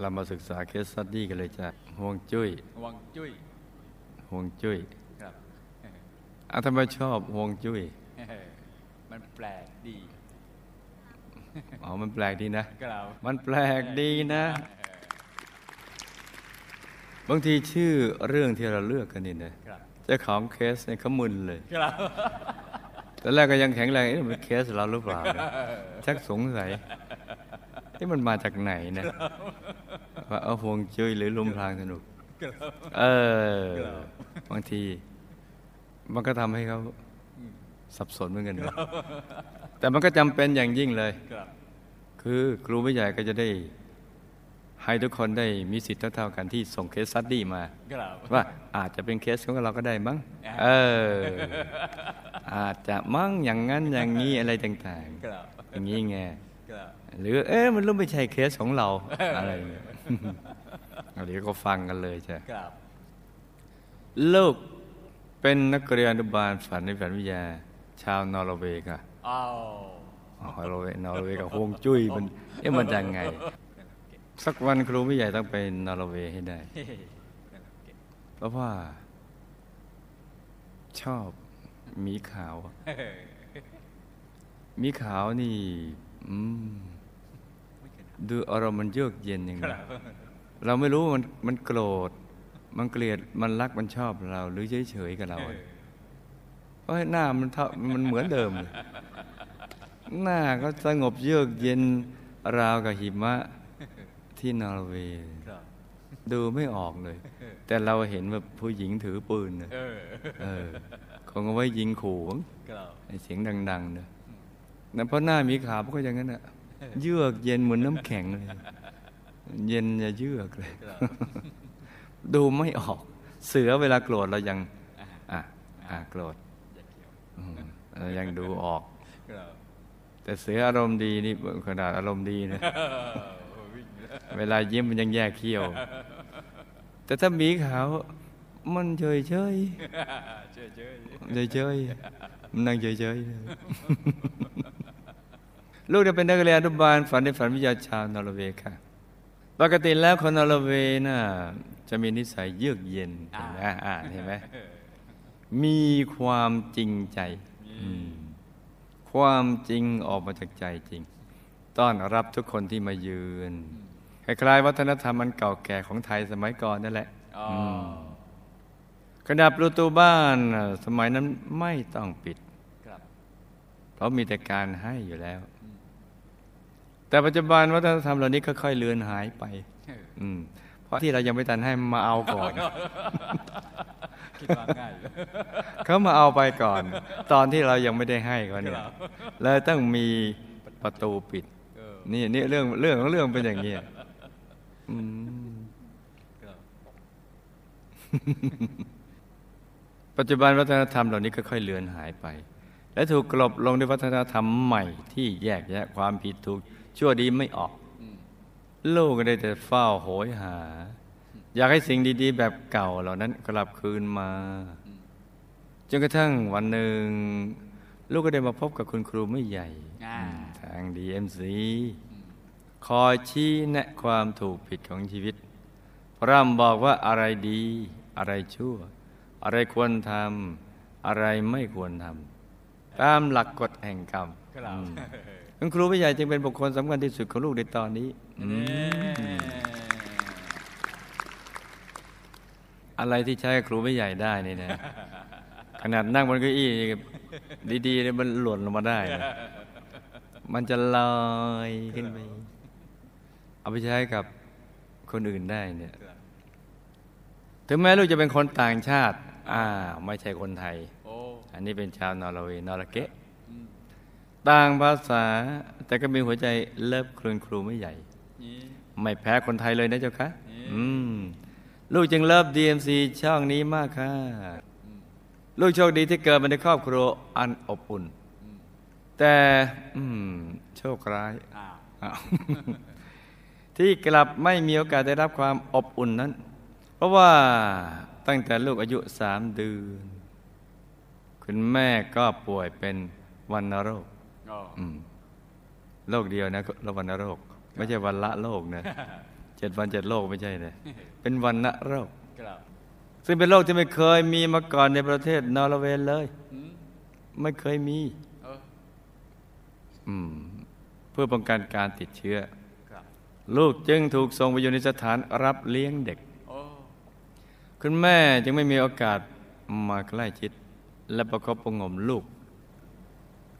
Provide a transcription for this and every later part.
เรามาศึกษาเคสสตัดดี้กันเลยจ้ะห่วงจุ้ยวังจุ้ยห่วงจุ้ยครับอะทำไมชอบห่วงจุ้ยมันแปลกดีอ๋อมันแปลกดีนะกล่าวมันแปลกดีนะ บางทีชื่อเรื่องที่เราเลือกกันนี่นะครับเจ้าของเคสเนี่ยเขามึนเลยกล่าวแต่แรกก็ยังแข็งแรงเอ๊ะมันเคสเราหรือเปล่านะชักสงสัยที่มันมาจากไหนนะ ว่าเอาห่วงจุ้ยหรือลมพรางสนุกกล่าวเออบางที มันก็ทำให้เขาสับสนเหมือนกันนะแต่มันก็จำเป็นอย่างยิ่งเลยกล่าวคือครูผู้ใหญ่ก็จะได้ ให้ทุกคนได้มีสิทธิ์เท่าๆกันที่ส่งเคสสตัดดี้มากล่าวว่าอาจจะเป็นเคสของเราก็ได้มั้งอ่าเออ อาจจะมั้งอย่างนั้นอย่างนี้อะไรต่างกล่าวๆอย่างนี้ไงกล่าวหรือเอ๊ะมันรู้ไม่ใช่เคสของเราอะไรเงี้ย เดี๋ยวก็ฟังกันเลยจ้ะกล่าวลูกเป็นนักเรียนอนุบาลฝันในฝันวิทยา ชาวนอร์เวย์ค่ะอ้าวอ๋อนอร์เวย์นอร์เวย์กับฮวงจุ้ยมันเอ๊ะมันยังไง สักวันครูไม่ใหญ่ต้องไปนอร์เวย์ให้ได้เฮ้ยกล่าวเก่งเพราะว่า ชอบหมีขาวเฮ้ยหมีขาวนี่ อืมไม่เคย ดูอารมณ์มันเยือกเย็นอย่างกนี้ล่าวเราไม่รู้ว่ามันมันโกรธ มันเกลียดมันรักมันชอบเรา หรือเฉยเฉยๆกับเราเออเพราะหน้ามันเท่ามันเหมือนเดิมเลยหน้าก็สงบเยือกเย็นราวกับหิมะที่นอร์เวย์กล่าวดูไม่ออกเลย แต่เราเห็นแบบผู้หญิงถือปืนนะเออเออคงเอาไว้ยิงขู่มั้งกล่าวไอ้เสียงดังๆเนอะนั่นเพราะหน้ามีขาวก็อย่างนั้นอะ เยือกเย็นเหมือนน้ำแข็งเลย เย็นจะเยือกเลยกล่าวดูไม่ออก เสือเวลาโกรธเรายังอะอะโกรธอย่าเกี่ยวอืมเรายังดูออกกล่าวแต่เสืออารมณ์ดีนี่ขนาดอารมณ์ดีนะเออวิ่งแล้วเวลายิ้มมันยังแยกเขี้ยว แต่ถ้าหมีขาวมันเฉยเฉยเชื่อเชื่อเฉยเฉยๆมันนั่งเฉยเฉยๆ ลูกจะเป็นนักเรียนอนุบาลฝันในฝันวิทยาชาวนอร์เวย์ค่ะ ปกติแล้วคนนอร์เวย์น่ะจะมีนิสัยเยือกเย็นเห็นไหมอ่าเห็นไหมมีความจริงใจอืมความจริงออกมาจากใจจริง ต้อนรับทุกคนที่มายืนคล้ายๆวัฒนธรรมมันเก่าแก่ของไทยสมัยก่อนนั่นแหละอ๋อขนาดประตูบ้านน่ะสมัยนั้นไม่ต้องปิดครับเพราะมีแต่การให้อยู่แล้ว แต่ปัจจุบันวัฒนธรรมเหล่านี้ค่อยๆเลือนหายไปเอออืมเพราะที่เรายังไม่ทันให้มาเอาก่อนคิดว่าง่ายเลยเขามาเอาไปก่อน ตอนที่เรายังไม่ได้ให้เขาเนี่ยครับเลยต้องมีประตูปิดเออนี่นี่เรื่องเรื่องของเรื่องเป็นอย่างนี้ยอืมครับปัจจุบันวัฒนธรรมเหล่านี้ค่อยๆเลือนหายไป และถูกกลบลงด้วยวัฒนธรรมใหม่ที่แยกแยะความผิดถูก ชั่วดีไม่ออกอืมลูกก็ได้แต่เฝ้าโหยหา อยากให้สิ่งดีๆ แบบเก่าเหล่านั้นกลับคืนมา จนกระทั่งวันหนึ่ง ลูกก็ได้มาพบกับคุณครูไม่ใหญ่อ่าทาง DMC คอยชี้แนะความถูกผิดของชีวิต พร่ำบอกว่าอะไรดี อะไรชั่ว อะไรควรทำอะไรไม่ควรทำตามหลักกฎแห่งกรรม ครับอืมคุณครูผู้ใหญ่จึงเป็นบุคคลสำคัญที่สุดของลูกในตอนนี้อืมเอ่ออะไรที่ใช้กับครูไม่ใหญ่ได้นี่นะ ขนาดนั่งบนเก้าอี้ดีๆเนี่ยมันหล่นลงมาได้นะมันจะลอยขึ้นไป เอาไปใช้กับคนอื่นได้เนี่ย ถึงแม้ลูกจะเป็นคนต่างชาติ อ่า ไม่ใช่คนไทยโอ้อันนี้เป็นชาวนอร์เวย์นอร์เกะอืม ต่างภาษาแต่ก็มีหัวใจเลิฟครูครูไม่ใหญ่นี่ไม่แพ้คนไทยเลยนะเจ้าคะนี่อืมลูกจึงเลิฟ DMC ช่องนี้มากค่ะอืมลูกโชคดีที่เกิดมาในครอบครัวอันอบอุ่นอืมแต่อืมโชคร้ายอ้าวอ้าวที่กลับไม่มีโอกาสได้รับความอบอุ่นนั้น เพราะว่าตั้งแต่ลูกอายุสามเดือน คุณแม่ก็ป่วยเป็นวัณโรคอ๋ออืม โรคเดียวนะโรควัณโรค ไม่ใช่วันละโรคนะเจ็ดวันเจ็ดโลกไม่ใช่เลยเป็นวันณโรคครับซึ่งเป็นโรคที่ไม่เคยมีมาก่อนในประเทศนอร์เวย์เลยอืมไม่เคยมีเอออืมเพื่อป้องกันการติดเชื้อครับลูกจึงถูกส่งไปอยู่ในสถานรับเลี้ยงเด็กโอ้คุณแม่จึงไม่มีโอกาสมาใกล้ชิด และประคบประหงมลูก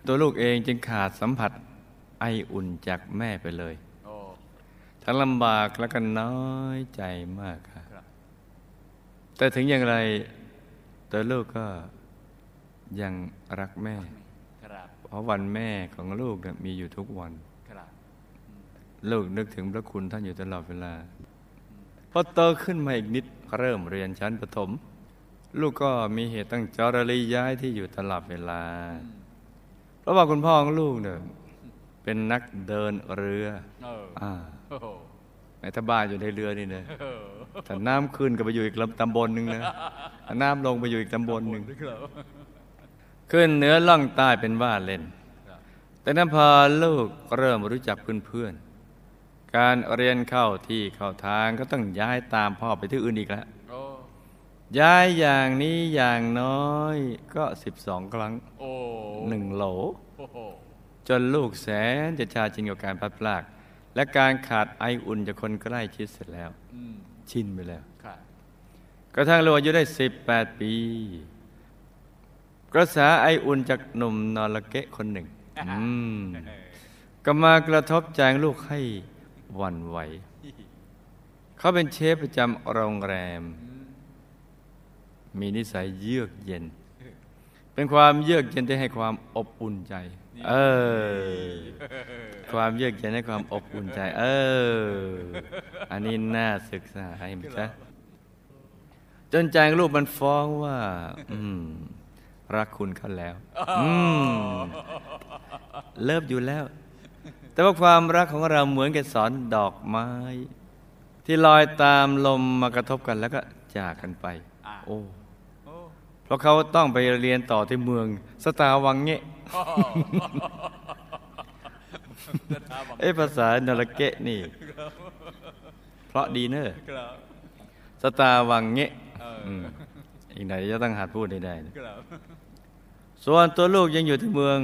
ตัวลูกเองจึงขาดสัมผัสไออุ่นจากแม่ไปเลยโอ้ทั้งลำบากและก็น้อยใจมากค่ะครับแต่ถึงอย่างไรตัวลูกก็ยังรักแม่ครับเพราะวันแม่ของลูกน่ะมีอยู่ทุกวันครับลูกนึกถึงพระคุณท่านอยู่ตลอดเวลา พอโตขึ้นมาอีกนิดเริ่มเรียนชั้นประถม ลูกก็มีเหตุต้องจรลีย้ายที่อยู่ตลอดเวลาเพ ราะว่าคุณพ่อของลูกเนี่ยเป็นนักเดินเรือเอออ่าโอ้โหแม้ถ้าบ้านอยู่ในเรือนี่นะเออถ้าน้ำขึ้นก็ไปอยู่อีกลำตำบลหนึ่งนะถ้าน้ำลงไปอยู่อีกตำบลหนึ่งครับขึ้นเหนือล่องใต้เป็นว่าเล่นครับแต่นั้นพอลูกเริ่มรู้จักเพื่อนๆ การเรียนเข้าที่เข้าทางก็ต้องย้ายตามพ่อไปที่อื่นอีกแล้วโอ้ย้ายอย่างนี้อย่างน้อยก็12ครั้ง โอ้ หนึ่งโหลโอ้โหจนลูกแสนจะชาชินกับการพลัดพราก และการขาดไออุ่นจากคนใกล้ชิดเสร็จแล้วอืมชินไปแล้วครับกระทั่งลูกอายุได้ 18 ปี กระแสไออุ่นจากหนุ่มนอร์เกะคนหนึ่งอืมเออก็มากระทบใจลูกให้หวั่นไหว เขาเป็นเชฟประจำโรงแรมอืมมีนิสัยเยือกเย็น เป็นความเยือกเย็นที่ให้ความอบอุ่นใจ เออ ความเยือกเย็นให้ความอบอุ่นใจ เออ อันนี้น่าศึกษาให้มันซะจนใจลูกมันฟ้องว่า อืม รักคุณเขาแล้ว อืม เลิฟอยู่แล้ว แต่ว่าความรักของเราเหมือนกับสอนดอกไม้ ที่ลอยตามลมมากระทบกันแล้วก็จากกันไป โอ้ เพราะเขาต้องไปเรียนต่อที่เมือง สตาร์วังเงะจะทำบอกเอ้ยภาษานรเกะนี่ เพราะดีเนอะครับสตาร์วังเงะเอออืมอีกไหนจะต้องหัดพูดให้ได้นะครับส่วนตัวลูกยังอยู่ที่เมือง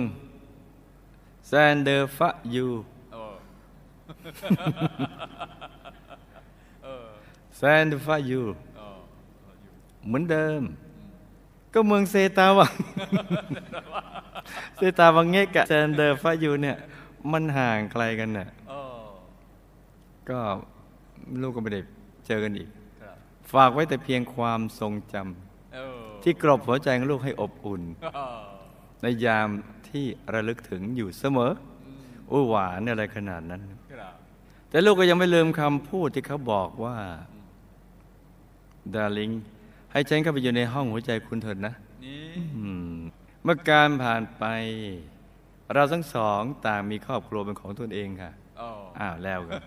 แซนเดอร์ฟะยูโอ้เออแซนเดอร์ฟะยูเออเหมือนเดิม ก็เมืองเซตาวัง เซตาวังเงะกับแซนเดอร์ฟะยูเนี่ย มันห่างไกลกันน่ะโอ้ก็ลูกก็ไม่ได้เจอกันอีกครับฝากไว้แต่เพียงความทรงจำเออที่กรอบหัวใจของลูกให้อบอุ่นเออในยามที่ระลึกถึงอยู่เสมออืมอุ้ยหวานอะไรขนาดนั้นครับแต่ลูกก็ยังไม่ลืมคำพูดที่เขาบอกว่าดาริง ให้ฉันเข้าไปอยู่ในห้องหัวใจคุณเถิดนะนี่อืมเมื่อการผ่านไป เราทั้งสองต่างมีครอบครัวเป็นของตนเองค่ะโอ้อ้าวแล้วกัน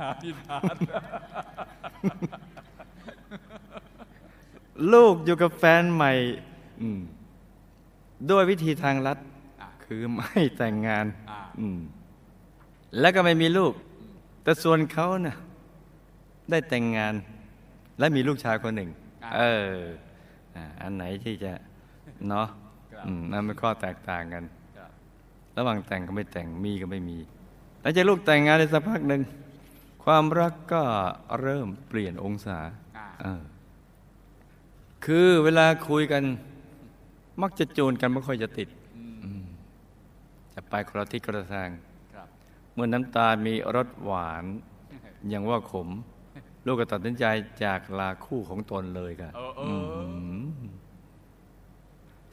หาที่ทานลูกอยู่กับแฟนใหม่อืมด้วยวิธีทางลัดอะคือไม่แต่งงานอ่าอืมแล้วก็ไม่มีลูก แต่ส่วนเขาน่ะได้แต่งงาน และมีลูกชายคนหนึ่ง เอออ่าอันไหนที่จะเนาะครับอืมนั่นเป็นข้อแตกต่างกันครับระหว่างแต่งก็ไม่แต่งมีก็ไม่มีหลังจากลูกแต่งงานได้สักพักหนึ่งความรักก็เริ่มเปลี่ยนองศาอ่าเออคือเวลาคุยกัน มักจะจูนกันไม่ค่อยจะติดอืมอืมจะไปคนละทิศคนละทางครับเมื่อน้ำตาลมีรสหวาน อย่างว่าขม ลูกก็ตัดสินใจจากลาคู่ของตนเลยค่ะเออเออ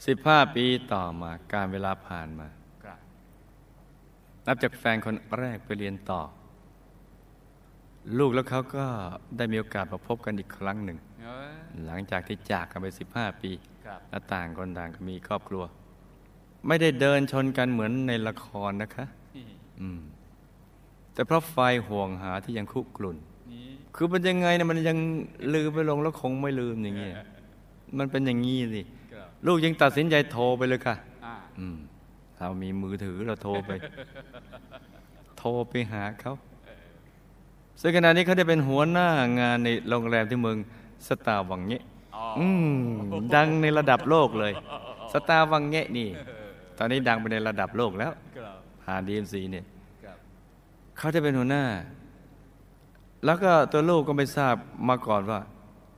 สิบห้าปีต่อมาการเวลาผ่านมาครับนับจากแฟนคนแรกไปเรียนต่อ ลูกแล้วเขาก็ได้มีโอกาสมาพบกันอีกครั้งหนึ่งเออหลังจากที่จากกันไปสิบห้าปีครับและต่างคนต่างก็มีครอบครัว ไม่ได้เดินชนกันเหมือนในละครนะคะนี่อืมแต่เพราะไฟห่วงหาที่ยังคุกรุ่นนี่ คือมันยังไงนะมันยังลืมไปลงแล้วคงไม่ลืมอย่างเงี้ยมันเป็นอย่างงี้สิครับลูกยังตัดสินใจโทรไปเลยค่ะอ่าอืมเรามีมือถือเราโทรไป โทรไปหาเขาซึ่งขณะนี้เขาได้เป็นหัวหน้างานในโรงแรมที่เมืองสตาร์วังเงะอ๋ออืมดังในระดับโลกเลย สตาร์วังเงะนี่ ตอนนี้ดังไปในระดับโลกแล้วครับผ่านดีเอ็มซีเนี่ยครับเขาจะเป็นหัวหน้า แล้วก็ตัวลูกก็ไม่ทราบมาก่อนว่า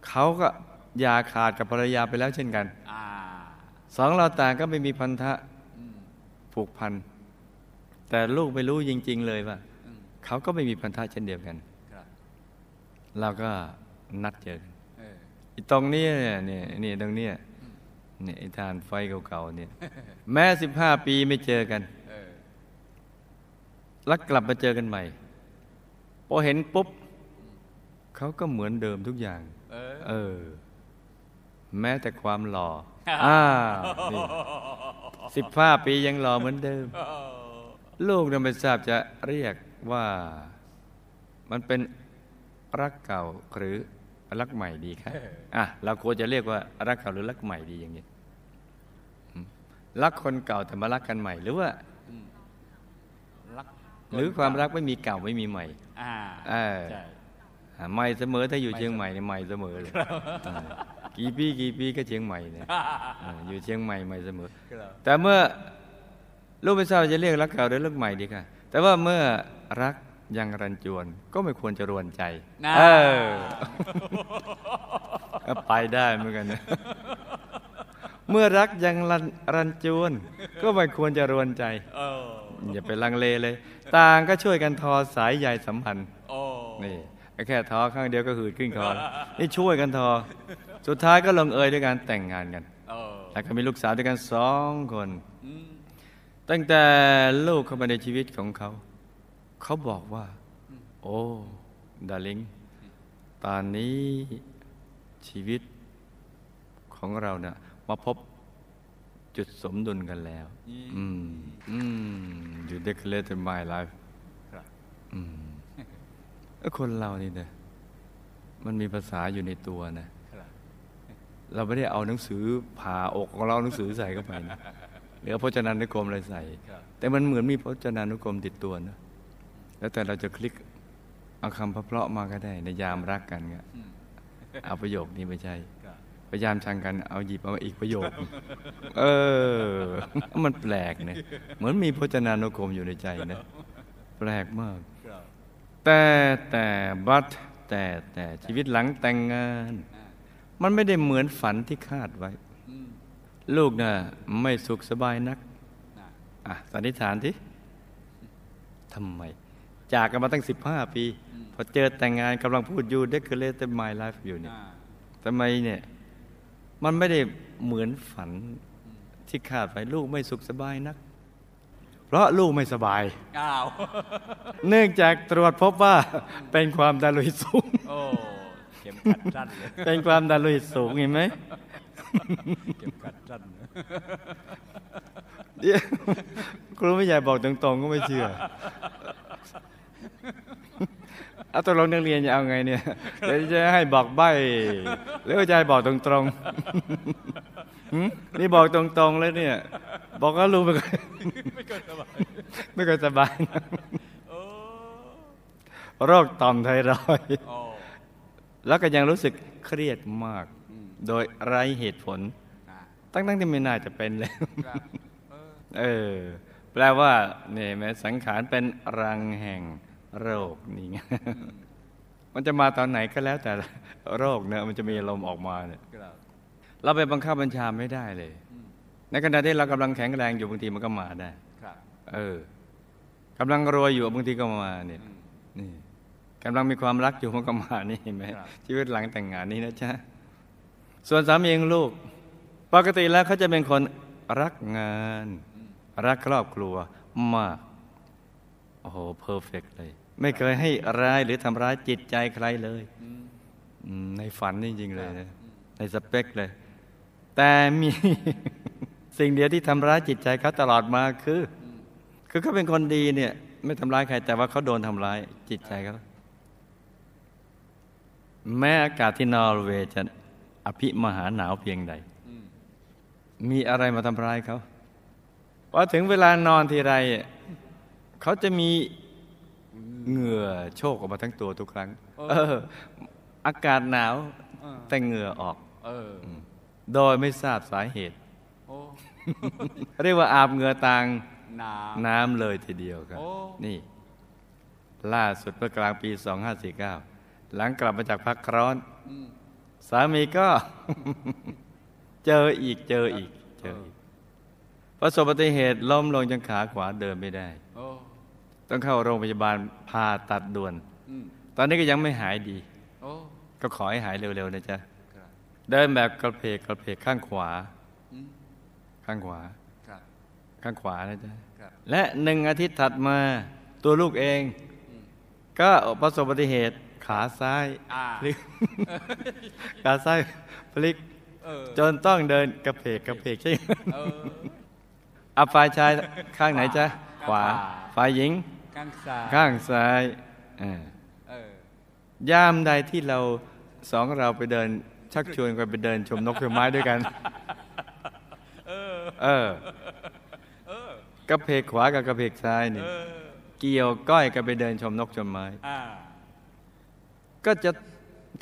เขาก็อย่าขาดกับภรรยาไปแล้วเช่นกันอ่าสองเราต่างก็ไม่มีพันธะอืมผูกพัน แต่ลูกไม่รู้จริง ๆ เลยว่าอืมเขาก็ไม่มีพันธะเช่นเดียวกันครับเราก็นัดเจอกันเอออีตรงเนี้ยเนี่ยเนี่ยตรงเนี้ยเนี่ยไอ้ทานไฟเก่าๆเนี่ย แม้สิบห้าปีไม่เจอกันเออแล้วกลับมาเจอกันใหม่พอเห็นปุ๊บ เขาก็เหมือนเดิมทุกอย่าง เออเออ แม้แต่ความหล่ออ่านี่สิบห้าปียังหล่อเหมือนเดิมเออลูกเนี่ยไม่ทราบจะเรียกว่ามันเป็นรักเก่าหรือรักใหม่ดีครับอะเราควรจะเรียกว่ารักเก่าหรือรักใหม่ดีอย่างนี้อืมรักคนเก่าแต่มารักกันใหม่หรือว่าอืมรักหรือความรักไม่มีเก่าไม่มีใหม่อ่าเออใช่อะ ใหม่เสมอถ้าอยู่เชียงใหม่เนี่ยใหม่เสมอเลยอ่ากี่ปีกี่ปีก็เชียงใหม่เนี่ยอ่าอยู่เชียงใหม่ใหม่เสมอครับแต่เมื่อลูกไม่ทราบจะเรียกรักเก่าหรือรักใหม่ดีค่ะแต่ว่าเมื่อรักยังรันจวนก็ไม่ควรจะรวนใจน่าเออก็ไปได้เหมือนกันนะเมื่อรักยังรันรันจวนก็ไม่ควรจะรวนใจเอออย่าไปลังเลเลย ต่างก็ช่วยกันทอสายใยสัมพันธ์โอ้นี่ แค่ทอข้างเดียวก็หืดขึ้นคอแล้วนี่ช่วยกันทอ สุดท้ายก็ลงเอยด้วยการแต่งงานกันเออแล้วก็มีลูกสาวด้วยกันสองคนอืมตั้งแต่ลูกเข้ามาในชีวิตของเขา เขาบอกว่า โอ้ดาริงตอนนี้ชีวิตของเราเนี่ยมาพบจุดสมดุลกันแล้ว อืม อืม you declared my life ครับอืม เอ้ยคนเรานี่นะมันมีภาษาอยู่ในตัวนะครับเราไม่ได้เอาหนังสือผ่าอกของเราเอาหนังสือใส่เข้าไปนะหรือเอาพจนานุกรมอะไรใส่ครับแต่มันเหมือนมีพจนานุกรมติดตัวนะแล้วแต่เราจะคลิกเอาคำเพราะๆมาก็ได้ ในยามรักกันเงี้ยอืมเอาประโยคนี้ไม่ใช่ครับพยายามชังกันเอาหยิบเอาอีกประโยค เออ มันแปลกเนี่ยเหมือนมีพจนานุกรมอยู่ในใจนะ แปลกมากครับ แต่แต่บัตแต่แต่ชีวิตหลังแต่งงาน มันไม่ได้เหมือนฝันที่คาดไว้ ลูกน่ะไม่สุขสบายนักอะสันนิษฐานที่ทำไม จากกันมาตั้งสิบห้าปี พอเจอแต่งงานกำลังพูดอยู่เด็กเลต my life อยู่เนี่ยอ่ทำไมเนี่ย มันไม่ได้เหมือนฝันที่คาดไว้ลูกไม่สุขสบายนัก เพราะลูกไม่สบายอ้าวเนื่องจากตรวจพบว่าเป็นความดันโลหิตสูงโอ้เข็มขัดสั้นเลยเป็นความดันโลหิตสูงเห็นไหมเข็มขัดสั้นเดี๋ยวครูไม่ใหญ่บอกตรงๆก็ไม่เชื่อเอาตกลงนักเรียนจะเอาไงเนี่ยเดี๋ยวจะให้บอกใบ้หรือว่าจะให้บอกตรงๆหึนี่บอกตรงๆเลยเนี่ย บอกก็รู้ไม่ค่อยไม่เกินสบาย ไม่ค่อยสบายนะโอ้โรคต่อมไทรอยด์โอ้แล้วก็ยังรู้สึกเครียดมากอืมโดยไร้เหตุผลอ่าตั้งๆที่ไม่น่าจะเป็นเลยครับเออเออ แปลว่าเนี่ยแม้สังขารเป็นรังแห่งโรคนี่ไงมันจะมาตอนไหนก็แล้วแต่โรคเนี่ยมันจะมีลมณ์ออกมาเนี่ยครับเราไปบังคับบัญชาไม่ได้เลยอืม ในขณะที่เรากำลังแข็งแรงอยู่บางทีมันก็มาได้ครับ เออกำลังรวยอยู่บางทีก็มาเนี่ยอืมนี่กำลังมีความรักอยู่มันก็มานี่เห็นไหมครับชีวิตหลังแต่งงานนี้นะจ๊ะส่วนสามีของลูก ปกติแล้วเขาจะเป็นคนรักงาน รักครอบครัวมากโอ้โห perfect เลย ไม่เคยให้ร้ายหรือทำร้ายจิตใจใครเลยอืมอืมในฝันจริงๆเลยครับในสเปคเลย แต่มี สิ่งเดียวที่ทำร้ายจิตใจเขาตลอดมาคือ คือเขาเป็นคนดีเนี่ย ไม่ทำร้ายใคร แต่ว่าเขาโดนทำร้ายจิตใจเขาแม้อากาศที่นอร์เวย์จะอภิมหาหนาวเพียงใดอืมมีอะไรมาทำร้ายเขาพอถึงเวลานอนทีไร เขาจะมีเหงื่อโชกออกมาทั้งตัวทุกครั้ง เออเอออากาศหนาวเออแต่เหงื่อออก เออ โดยไม่ทราบสาเหตุโอ้ เรียกว่าอาบเหงื่อต่างน้น้ำเลยทีเดียวครับโอ้นี่ ล่าสุดเมื่อกลางปี 2549 หลังกลับมาจากพักร้อนำอืมสามีก็ เจออีกเจออีกเจออีกประสบอุบัติเหตุล้มลงจนขาขวาเดินไม่ได้โอ้ต้องเข้าโรงพยาบาลผ่าตัดด่วนอืมตอนนี้ก็ยังไม่หายดีโอ้ก็ขอให้หายเร็วๆนะจ๊ะครับเดินแบบกระเพกกระเพกข้างขวาอืม ข้างขวาครับข้างขวานะจ๊ะครับและหนึ่งอาทิตย์ถัดมาตัวลูกเอง ก็ประสบอุบัติเหตุขาซ้ายอ่าพลิกขาซ้ายพลิกเออจนต้องเดินกระเพกกระเพกใช่ไหมเออเอาฝ่ายชายข้างไหนจ๊ะขวาข้างขวาฝ่ายหญิง ข้างซ้ายข้างซ้ายอ่าเออยามใดที่เราสองเราไปเดินชักชวนกันไปเดินชมนกชมไม้ด้วยกัน เออเออเออ กระเพกขวากับกระเพกซ้ายนี่เออเกี่ยวก้อยกันไปเดินชมนกชมไม้อ่าก็จะ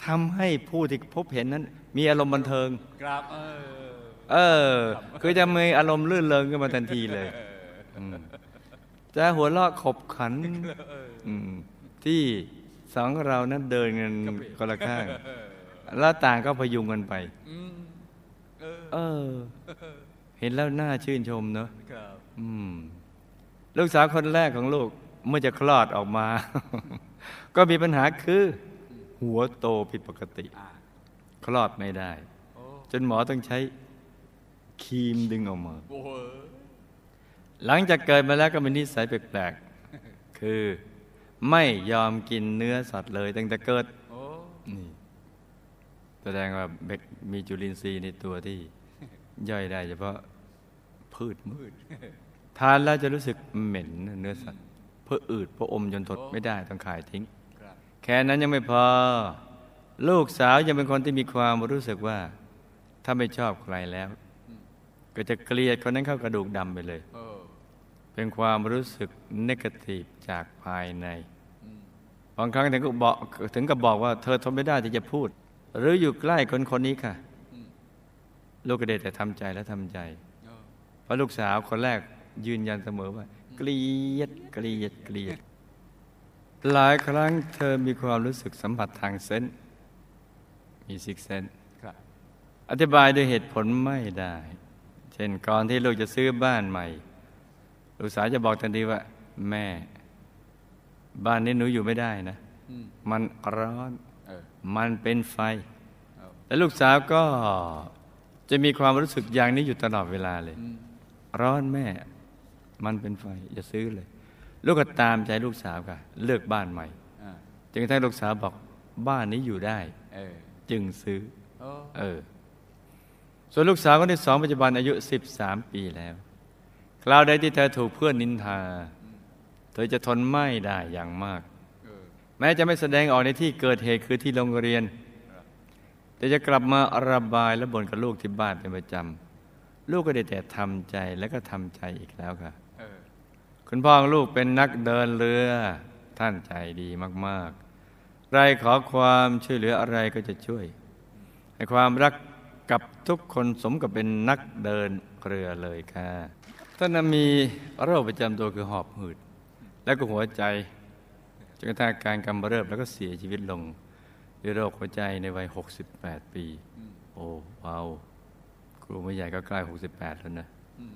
ทำให้ผู้ที่พบเห็นนั้น มีอารมณ์บันเทิงครับเออ เออ คือจะมีอารมณ์ลื่นเริงขึ้นมาทันทีเลยมจะหัวเราะขบขันมที่สองเรานั้นเดินกันคนละข้างแล้วต่างก็พยุงกันไปอืมเออ เออเห็นแล้วน่าชื่นชมเนอะครับอืมลูกสาวคนแรกของลูกเมื่อจะคลอดออกมา ก็มีปัญหาคือ หัวโตผิดปกติอ่าคลอดไม่ได้โอ้จนหมอต้องใช้ครีมดึงออกมาโอ้โหหลังจากเกิดมาแล้วก็มีนิสัยแปลกๆ คือไม่ยอมกินเนื้อสัตว์เลยตั้งแต่เกิดโอ้นี่แสดงว่าเบกมีจุลินทรีย์ในตัวที่ ย่อยได้เฉพาะพืชมืดทานแล้วจะรู้สึกเหม็นเนื้อสัตว์เพื่ออืดเพราะอมจนทดไม่ได้ต้องขายทิ้งครับแค่นั้นยังไม่พอ ลูกสาวยังเป็นคนที่มีความรู้สึกว่า ถ้าไม่ชอบใครแล้ว ก็จะเกลียดคนนั้นเข้ากระดูกดำไปเลยเออเป็นความรู้สึกนกาทีฟจากภายในอืมบางครั้งถึงก็บอกถึงกับบอกว่า เธอทนไม่ได้ที่จะพูด หรืออยู่ใกล้คนคนนี้ค่ะอืม ลูกก็ได้แต่ทำใจและทำใจเออเพราะลูกสาวคนแรกยืนยันเสมอว่า เกลียดเกลียดเกลียด หลายครั้งเธอมีความรู้สึกสัมผัสทางเซนส์มีซิกเซนครับอธิบายด้วยเหตุผลไม่ได้ เช่นก่อนที่ลูกจะซื้อบ้านใหม่ ลูกสาวจะบอกทันทีว่า แม่ บ้านนี้หนูอยู่ไม่ได้นะอืมมันร้อนเออมันเป็นไฟเอาและลูกสาวก็ จะมีความรู้สึกอย่างนี้อยู่ตลอดเวลาเลยอืมร้อนแม่ มันเป็นไฟ อย่าซื้อเลย ลูกก็ตามใจลูกสาวค่ะ เลือกบ้านใหม่อ่าจนกระทั่งลูกสาวบอกบ้านนี้อยู่ได้เออจึงซื้อโอ้เออ ส่วนลูกสาวคนที่สองปัจจุบันอายุ 13 ปีแล้ว คราวใดที่เธอถูกเพื่อนนินทา เธอจะทนไม่ได้อย่างมากเออแม้จะไม่แสดงออกในที่เกิดเหตุคือที่โรงเรียน แต่จะกลับมาระบายและบ่นกับลูกที่บ้านเป็นประจำลูกก็ได้แต่ทำใจแล้วก็ทำใจอีกแล้วค่ะเออคุณพ่อของลูกเป็นนักเดินเรือท่านใจดีมากๆใครขอความช่วยเหลืออะไรก็จะช่วย ให้ความรักกับทุกคนสมกับเป็นนักเดินเรือเลยค่ะท่านน่ะมีโรคประจำตัวคือหอบหืด แล้วก็หัวใจจนกระทั่งอาการกำเริบแล้วก็เสียชีวิตลง ด้วยโรคหัวใจในวัย 68 ปี โอ้ว้าวครูไม่ใหญ่ก็ใกล้ 68 แล้วนะอืม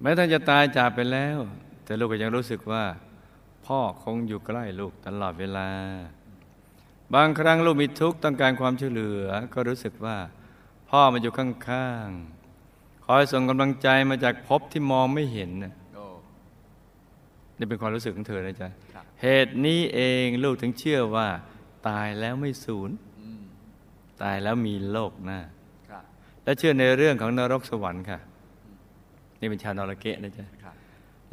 แม้ท่านจะตายจากไปแล้ว แต่ลูกก็ยังรู้สึกว่า พ่อคงอยู่ใกล้ลูกตลอดเวลา บางครั้งลูกมีทุกข์ต้องการความช่วยเหลือ ก็รู้สึกว่า พ่อมาอยู่ข้างๆ คอยส่งกำลังใจมาจากภพที่มองไม่เห็นน่ะโอ้นี่เป็นความรู้สึกของเธอนะจ๊ะครับเหตุนี้เองลูกถึงเชื่อว่า ตายแล้วไม่สูญอืมตายแล้วมีโลกหน้าครับและเชื่อในเรื่องของนรกสวรรค์ค่ะ นี่เป็นชาวนรเกะนะจ๊ะครับ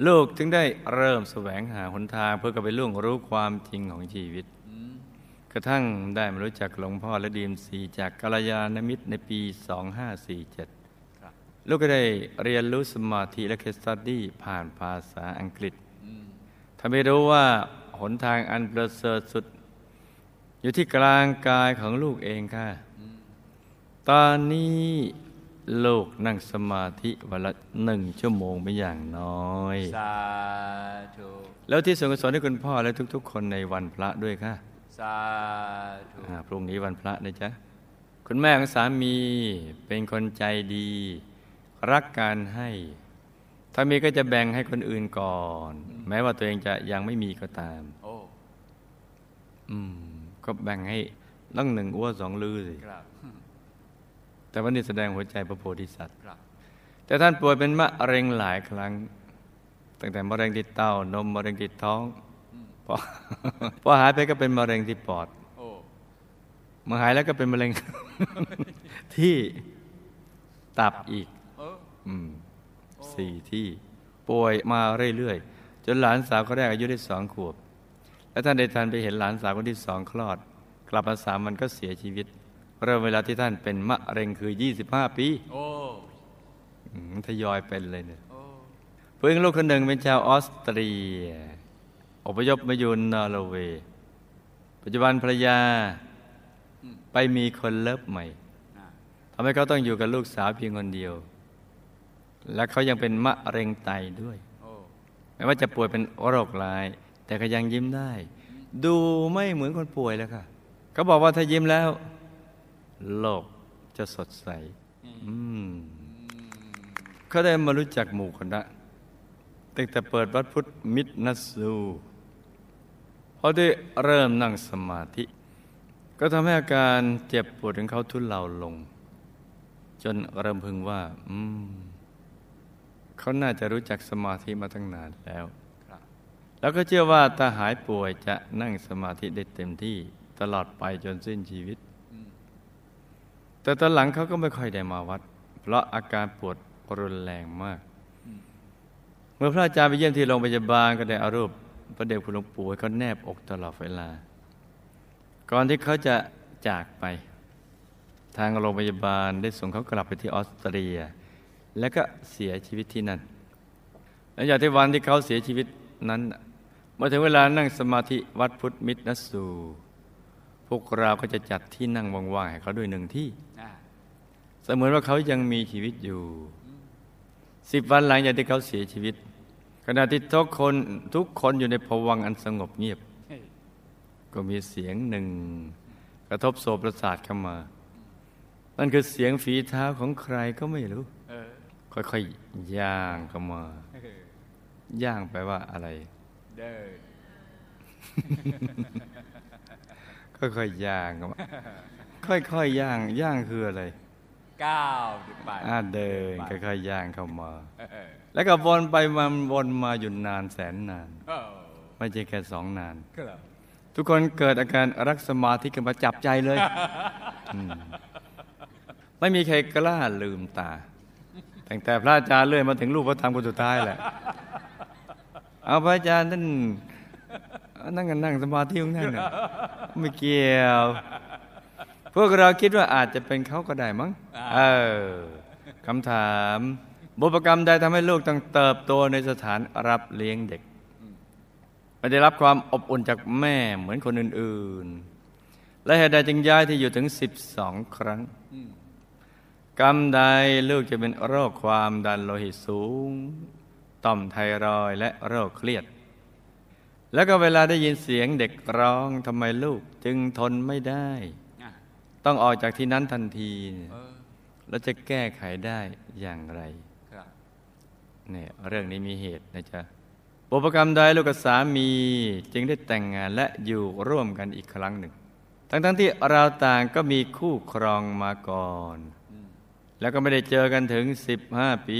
ลูกถึงได้เริ่มแสวงหาหนทางเพื่อกลับไปล่วงรู้ความจริงของชีวิตอืมกระทั่งได้มารู้จักหลวงพ่อและดีมซีจากกัลยาณมิตรในปี 2547ครับลูกก็ได้เรียนรู้สมาธิและเคสตัดดี้ผ่านภาษาอังกฤษอืมทำให้รู้ว่าหนทางอันประเสริฐสุด อยู่ที่กลางกายของลูกเองค่ะ ตอนนี้ลูกนั่งสมาธิวันละหนึ่งชั่วโมงเป็นอย่างน้อยสาธุแล้วที่ส่วนกุศลให้คุณพ่อและทุก ๆ คนในวันพระด้วยค่ะสาธุอ่าพรุ่งนี้วันพระนะจ๊ะคุณแม่ของสามีเป็นคนใจดี รักการให้ ถ้ามีก็จะแบ่งให้คนอื่นก่อน แม้ว่าตัวเองจะยังไม่มีก็ตาม โอ้ อืม ก็แบ่งให้ตั้งหนึ่งอ้วสองลือสิครับแต่วันนี้แสดงหัวใจพระโพธิสัตว์ครับแต่ท่านป่วยเป็นมะเร็งหลายครั้ง ตั้งแต่มะเร็งที่เต้านมมะเร็งที่ท้องพอพอหายไปก็เป็นมะเร็งที่ปอดโอ้เมื่อหายแล้วก็เป็นมะเร็งที่ตับอีกเอออืมสี่ที่ป่วยมาเรื่อยๆ จนหลานสาวคนแรกอายุได้สองขวบ แล้วท่านได้ทันไปเห็นหลานสาวคนที่สองคลอด กลับมาสามวันก็เสียชีวิต เริ่มเวลาที่ท่านเป็นมะเร็งคือ 25 ปีโอ้อืมทยอยเป็นเลยเนี่ยโอ้เพื่อนลูกคนหนึ่งเป็นชาวออสเตรีย อพยพมาอยู่นอร์เวย์ ปัจจุบันภรรยาไปมีคนเลิฟใหม่อ่าทำให้เขาต้องอยู่กับลูกสาวเพียงคนเดียว และเขายังเป็นมะเร็งไตด้วยโอ้แม้ว่าจะป่วยเป็นโรคร้าย แต่ก็ยังยิ้มได้ ดูไม่เหมือนคนป่วยแล้วค่ะเขาบอกว่าถ้ายิ้มแล้ว โลกจะสดใส อืมเขาได้มารู้จักหมู่คณะตั้งแต่เปิดวัดพุทธมิตรนัสซูพอได้เริ่มนั่งสมาธิ ก็ทำให้อาการเจ็บปวดของเขาทุเลาลง จนเริ่มพึงว่า อืมเขาน่าจะรู้จักสมาธิมาตั้งนานแล้ว แล้วก็เชื่อว่าถ้าหายป่วยจะนั่งสมาธิได้เต็มที่ตลอดไปจนสิ้นชีวิต แต่ตอนหลังเขาก็ไม่ค่อยได้มาวัด เพราะอาการปวดรุนแรงมาก เมื่อพระอาจารย์ไปเยี่ยมที่โรงพยาบาลก็ได้อารูปพระเดชคุณหลวงปู่ให้เขาแนบอกตลอดเวลา ก่อนที่เขาจะจากไป ทางโรงพยาบาลได้ส่งเขากลับไปที่ออสเตรีย แล้วก็เสียชีวิตที่นั่นหลังจากที่วันที่เขาเสียชีวิตนั้น มื่อถึงเวลานั่งสมาธิวัดพุทธมิตรนสสูพวกเราก็จะจัดที่นั่งว่างๆให้เขาด้วยหนึ่งที่อ่าเสมือนว่าเขายังมีชีวิตอยู่สิบวันหลังจากที่เขาเสียชีวิต ขณะที่ทุกคนทุกคนอยู่ในภวังค์อันสงบเงียบเฮ้ยก็มีเสียงหนึ่ง กระทบโสตประสาทเข้ามา นั่นคือเสียงฝีเท้าของใครก็ไม่รู้เออค่อยๆย่างเข้ามาเออย่างไปลว่าอะไร เดินค่อยๆย่างเข้ามาค่อยๆย่างย่างคืออะไรก้าวไปอ่าเดินค่อยๆย่างเข้ามาเออแล้วก็วนไปมาวนมาอยู่นานแสนนานโอ้ไม่ใช่แค่สองนานครับทุกคนเกิดอาการรักสมาธิกันมาจับใจเลยอืมไม่มีใครกล้าลืมตา ตั้งแต่พระอาจารย์เลื่อยมาถึงลูกพระธรรมคนสุดท้ายแหละ เอาพระอาจารย์ท่านนั่งกันนั่งสมาธิของท่านน่ะไม่เกี่ยว พวกเราคิดว่าอาจจะเป็นเขาก็ได้มั้งเออคำถามบุพกรรมใดทำให้ลูกต้องเติบโตในสถานรับเลี้ยงเด็กไม่ได้รับความอบอุ่นจากแม่เหมือนคนอื่น ๆ และเหตุใดจึงย้ายที่อยู่ถึง 12 ครั้งอืมกรรมใดลูกจะเป็นโรคความดันโลหิตสูง ต่อมไทรอยด์และโรคเครียด แล้วก็เวลาได้ยินเสียงเด็กร้องทำไมลูกจึงทนไม่ได้อะต้องออกจากที่นั้นทันทีเนี่ยเออแล้วจะแก้ไขได้อย่างไรครับเนี่ยเรื่องนี้มีเหตุนะจ๊ะบุพกรรมใดลูกกับสามีจึงได้แต่งงานและอยู่ร่วมกันอีกครั้งหนึ่ง ทั้งๆทที่เราต่างก็มีคู่ครองมาก่อนอืมแล้วก็ไม่ได้เจอกันถึง 15 ปี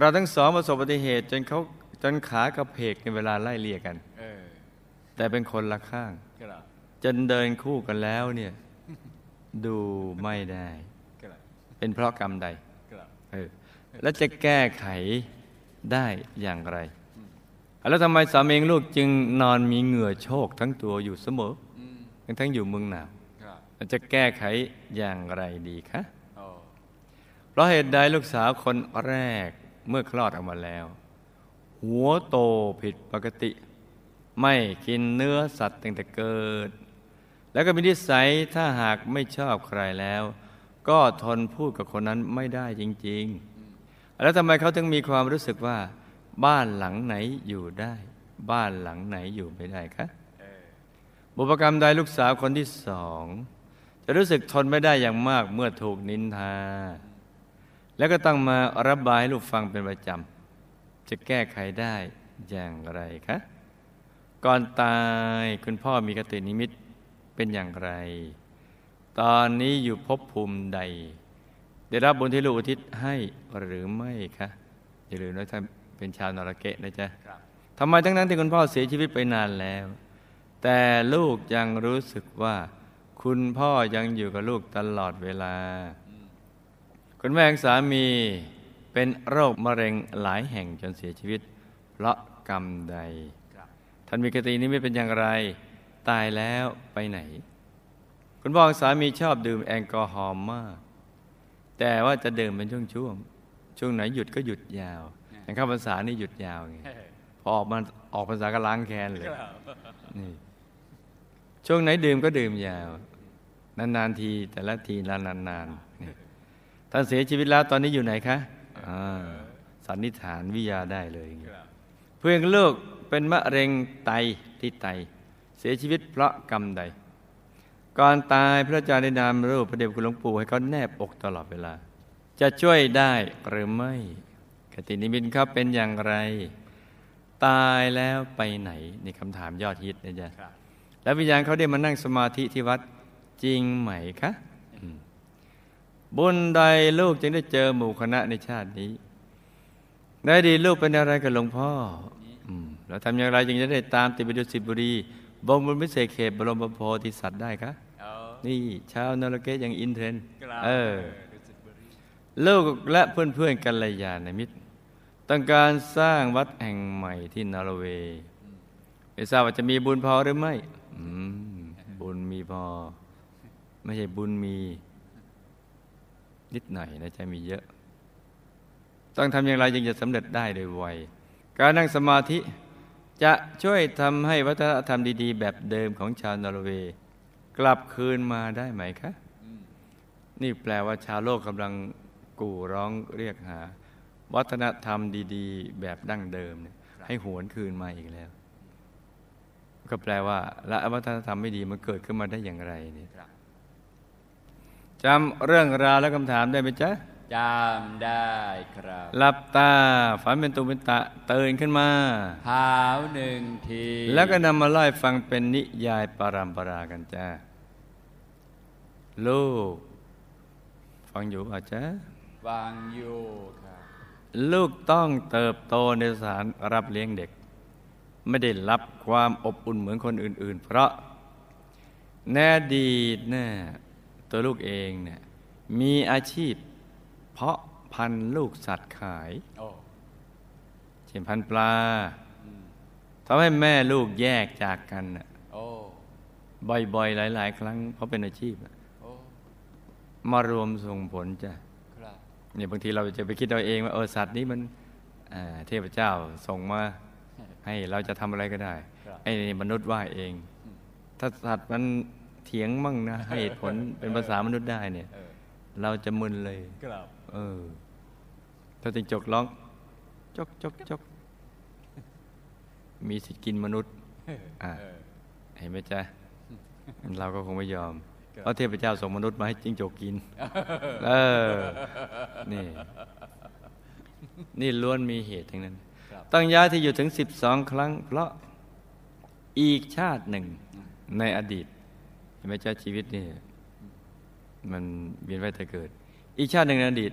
เราทั้งสองประสบอุบัติเหตุจนเขาจนขากระเพกในเวลาไล่เลี่ยกันเออแต่เป็นคนละข้างครับจนเดินคู่กันแล้วเนี่ยดูไม่ได้ครับเป็นเพราะกรรมใดครับเออแล้วจะแก้ไขได้อย่างไร แล้วทำไมสามีลูกจึงนอนมีเหงื่อโชกทั้งตัวอยู่เสมออืมทั้งทั้งอยู่เมืองหนาวครับแล้วจะแก้ไขอย่างไรดีคะโอ้เพราะเหตุใดลูกสาวคนแรก เมื่อคลอดออกมาแล้ว หัวโตผิดปกติ ไม่กินเนื้อสัตว์ตั้งแต่เกิด แล้วก็มีนิสัยถ้าหากไม่ชอบใครแล้ว ก็ทนพูดกับคนนั้นไม่ได้จริง ๆ แล้วทำไมเขาถึงมีความรู้สึกว่า บ้านหลังไหนอยู่ได้ บ้านหลังไหนอยู่ไม่ได้คะบุพกรรมใดลูกสาวคนที่สอง จะรู้สึกทนไม่ได้อย่างมากเมื่อถูกนินทา แล้วก็ต้องมาระบายให้ลูกฟังเป็นประจำ จะแก้ไขได้อย่างไรคะ ก่อนตายคุณพ่อมีกตินิมิตเป็นอย่างไร ตอนนี้อยู่ภพภูมิใด ได้รับบุญที่ลูกอุทิศให้หรือไม่คะ อย่าลืมนะท่านเป็นชาวนรเกะนะจ๊ะครับทำไมทั้งนั้นที่คุณพ่อเสียชีวิตไปนานแล้ว แต่ลูกยังรู้สึกว่า คุณพ่อยังอยู่กับลูกตลอดเวลา คุณแม่ของสามีเป็นโรคมะเร็งหลายแห่งจนเสียชีวิต เพราะกรรมใดครับท่านมีกตินี้ไม่เป็นอย่างไร ตายแล้วไปไหน คุณพ่อของสามีชอบดื่มแอลกอฮอล์มาก แต่ว่าจะดื่มเป็นช่วงๆช่วงไหนหยุดก็หยุดยาวอย่างเข้าพรรษานี่หยุดยาวไงพอออกมาออกพรรษาก็ล้างแค้นเลยนี่ช่วงไหนดื่มก็ดื่มยาว นานๆทีแต่ละทีละนานๆนี่ ท่านเสียชีวิตแล้วตอนนี้อยู่ไหนคะอ่าสันนิษฐานวิทยาได้เลยอย่างงี้ครับเพื่อนลูกเป็นมะเร็งไตที่ไต เสียชีวิตเพราะกรรมใด ก่อนตายพระอาจารย์ได้นามรูปพระเดชคุณหลวงปู่ให้เขาแนบอกตลอดเวลา จะช่วยได้หรือไม่กตินิมิตครับเป็นอย่างไร ตายแล้วไปไหนนี่คำถามยอดฮิตนะจ๊ะครับแล้ววิญญาณเขาได้มานั่งสมาธิที่วัดจริงไหมคะอืม บุญใดลูกจึงได้เจอหมู่คณะในชาตินี้ ได้ดีลูกเป็นอะไรกับหลวงพ่ออืมแล้วทำอย่างไรจึงจะได้ตามติดไปดุสิตบุรีวงบุญพิเศษเขตบรมโพธิสัตว์ได้คะเอานี่ชาวนอร์เกอย่าง in trend ครับเออดุสิตบุรีลูกและเพื่อนๆกัลยาณมิตร ต้องการสร้างวัดแห่งใหม่ที่นอร์เวย์ไม่ทราบว่าจะมีบุญพอหรือไม่อืมบุญมีพอ ไม่ใช่บุญมี นิดหน่อยนะจะมีเยอะ ต้องทำอย่างไรจึงจะสำเร็จได้โดยไวการนั่งสมาธิจะช่วยทำให้วัฒนธรรมดี ๆ แบบเดิมของชาวนอร์เวย์ กลับคืนมาได้ไหมคะ นี่แปลว่าชาวโลกกำลังกู่ร้องเรียกหา วัฒนธรรมดีๆ แบบดั้งเดิม ให้หวนคืนมาอีกแล้ว ก็แปลว่า และวัฒนธรรมไม่ดีมันเกิดขึ้นมาได้อย่างไรเนี่ย จำเรื่องราวและคำถามได้ไหมจ๊ะจำได้ครับหลับตาฝันเป็นตุเป็นตะตื่นขึ้นมาหาวหนึ่งที แล้วก็นำมาไล่ฟังเป็นนิยายปรัมปรากันจ้าลูก ฟังอยู่อาจจะวางอยู่ครับ ลูกต้องเติบโตในสถานรับเลี้ยงเด็ก ไม่ได้รับความอบอุ่นเหมือนคนอื่น ๆ เพราะแน่ดีตเนี่ย ตัวลูกเองเนี่ยมีอาชีพ เพาะพันธุ์ลูกสัตว์ขายโอ้เช่นพันธุ์ปลาอืมทำให้แม่ลูกแยกจากกันน่ะโอ้บ่อยๆ หลาย ๆ ครั้งเพราะเป็นอาชีพน่ะโอ้มารวมส่งผลจ้ะครับเนี่ยบางทีเราจะไปคิดเอาเองว่าเออสัตว์นี้มันอ่าเทพเจ้าส่งมาให้เราจะทำอะไรก็ได้ครับไอ้นี่มนุษย์ว่าเอง ถ้าสัตว์มันเถียงมั่งนะให้เหตุผลเป็นภาษามนุษย์ได้เนี่ยเออเราจะมึนเลยครับเออ ถ้าจิงจกร้อง จกจกจกมีสิทธิ์กินมนุษย์อ่าเออเห็นไหมจ๊ะ เราก็คงไม่ยอมครับเพราะเทพเจ้าส่งมนุษย์มาให้จิ้งจกกิน เออ นี่ นี่ล้วนมีเหตุทั้งนั้นครับต้องย้ายที่อยู่ถึงสิบสองครั้ง เพราะอีกชาติหนึ่งในอดีต เห็นไหมจ๊ะชีวิตนี่มันเวียนว่ายแต่เกิด อีกชาติหนึ่งในอดีต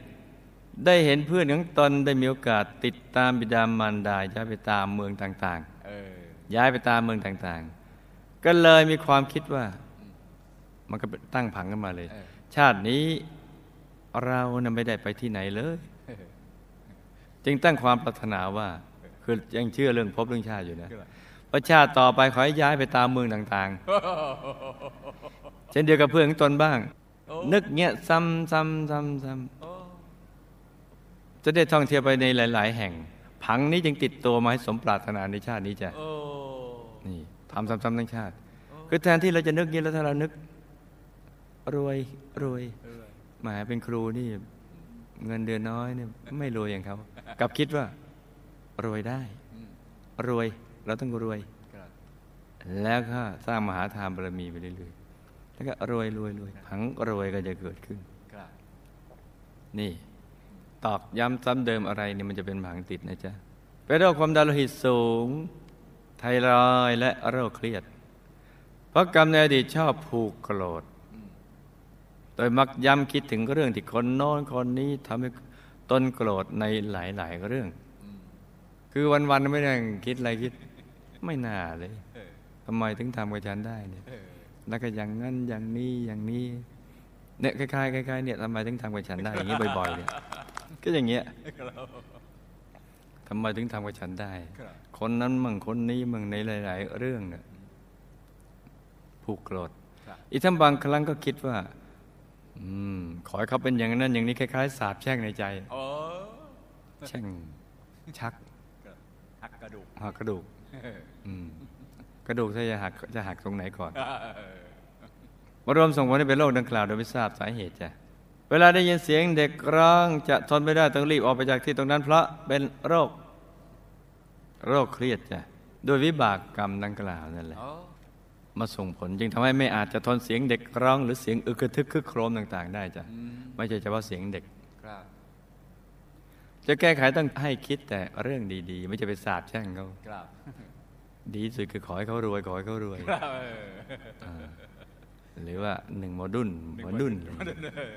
ได้เห็นเพื่อนของตนได้มีโอกาสติดตามบิดามารดาย้ายไปตามเมืองต่างเออๆย้ายไปตามเมืองต่างๆ ก็เลยมีความคิดว่า มันก็ตั้งผังขึ้นมาเลยเออชาตินี้เรานะไม่ได้ไปที่ไหนเลย จึงตั้งความปรารถนาว่า คือยังเชื่อเรื่องภพเรื่องชาติอยู่นะ ว่าชาติต่อไปขอให้ย้ายไปตามเมืองต่างๆ เช่นเดียวกับเพื่อนของตนบ้างโอ้นึกเงี้ยซ้ำซ้ำซ้ำซ้โอ้ำจะได้ท่องเที่ยวไปในหลาย ๆ แห่ง ผังนี้จึงติดตัวมาให้สมปรารถนาในชาตินี้จ้ะโอ้นนี่ทำซ้ำๆทั้งชาติ คือแทนที่เราจะนึกอย่างนี้แล้วถ้าเรานึก รวยรวยแหมเป็นครูนี่เงินเดือนน้อยเนี่ยไม่รวยอย่างเขากลับคิดว่ารวยได้อืมรวย เราต้องรวยครับแล้วก็สร้างมหาทานบารมีไปเรื่อยๆ แล้วก็รวยรวยรวยผังรวยก็จะเกิดขึ้นครับนี่ ตอกย้ำซ้ำเดิมอะไรเนี่ยมันจะเป็นผังติดนะจ๊ะเป็นโรคความดันโลหิตสูง ไทรอยด์และโรคเครียด เพราะกรรมในอดีตชอบผูกโกรธ โดยมักย้ำคิดถึงเรื่องที่คนโน้นคนนี้ทำให้ตนโกรธในหลาย ๆ เรื่อง คือวัน ๆ ไม่ได้คิดอะไรคิด ไม่น่าเลยทำไมถึงทำกับฉันได้เนี่ยแล้วก็อย่างนั้นอย่างนี้อย่างนี้เนี่ยคล้ายๆคล้ายๆเนี่ยทำไมถึงทำกับฉันได้อย่างนี้บ่อยๆเนี่ยก็อย่างเงี้ยทำไมถึงทำกับฉันได้ครับคนนั้นมั่งคนนี้มั่งในหลาย ๆ เรื่องเนี่ยผูกโกรธครับอีกทั้งบางครั้งก็คิดว่า อืม ขอให้เขาเป็นอย่างนั้นอย่างนี้คล้ายๆสาบแช่งในใจโอ้แช่งชักครับหักกระดูกหักกระดูกอืม กระดูกถ้าจะหักจะหักตรงไหนก่อนมารวมส่งผลให้เป็นโรคดังกล่าวโดยไม่ทราบสาเหตุจ้ะเวลาได้ยินเสียงเด็กร้องจะทนไม่ได้ต้องรีบออกไปจากที่ตรงนั้น เพราะเป็นโรค โรคเครียดจ้ะโดยวิบากกรรมดังกล่าวนั่นแหละโอ้มาส่งผลจึงทำให้ไม่อาจจะทนเสียงเด็กร้องหรือเสียงอึกกระทึกคึกโครมต่าง ๆ ได้จ้ะอืมไม่ใช่เฉพาะเสียงเด็กครับจะแก้ไขต้องให้คิดแต่เรื่องดี ๆ ไม่จะไปสาบแช่งเขาครับ ดีที่สุดคือขอให้เขารวยขอให้เขารวยครับเออหรือว่าหนึ่งโมดุลโมดุลเออ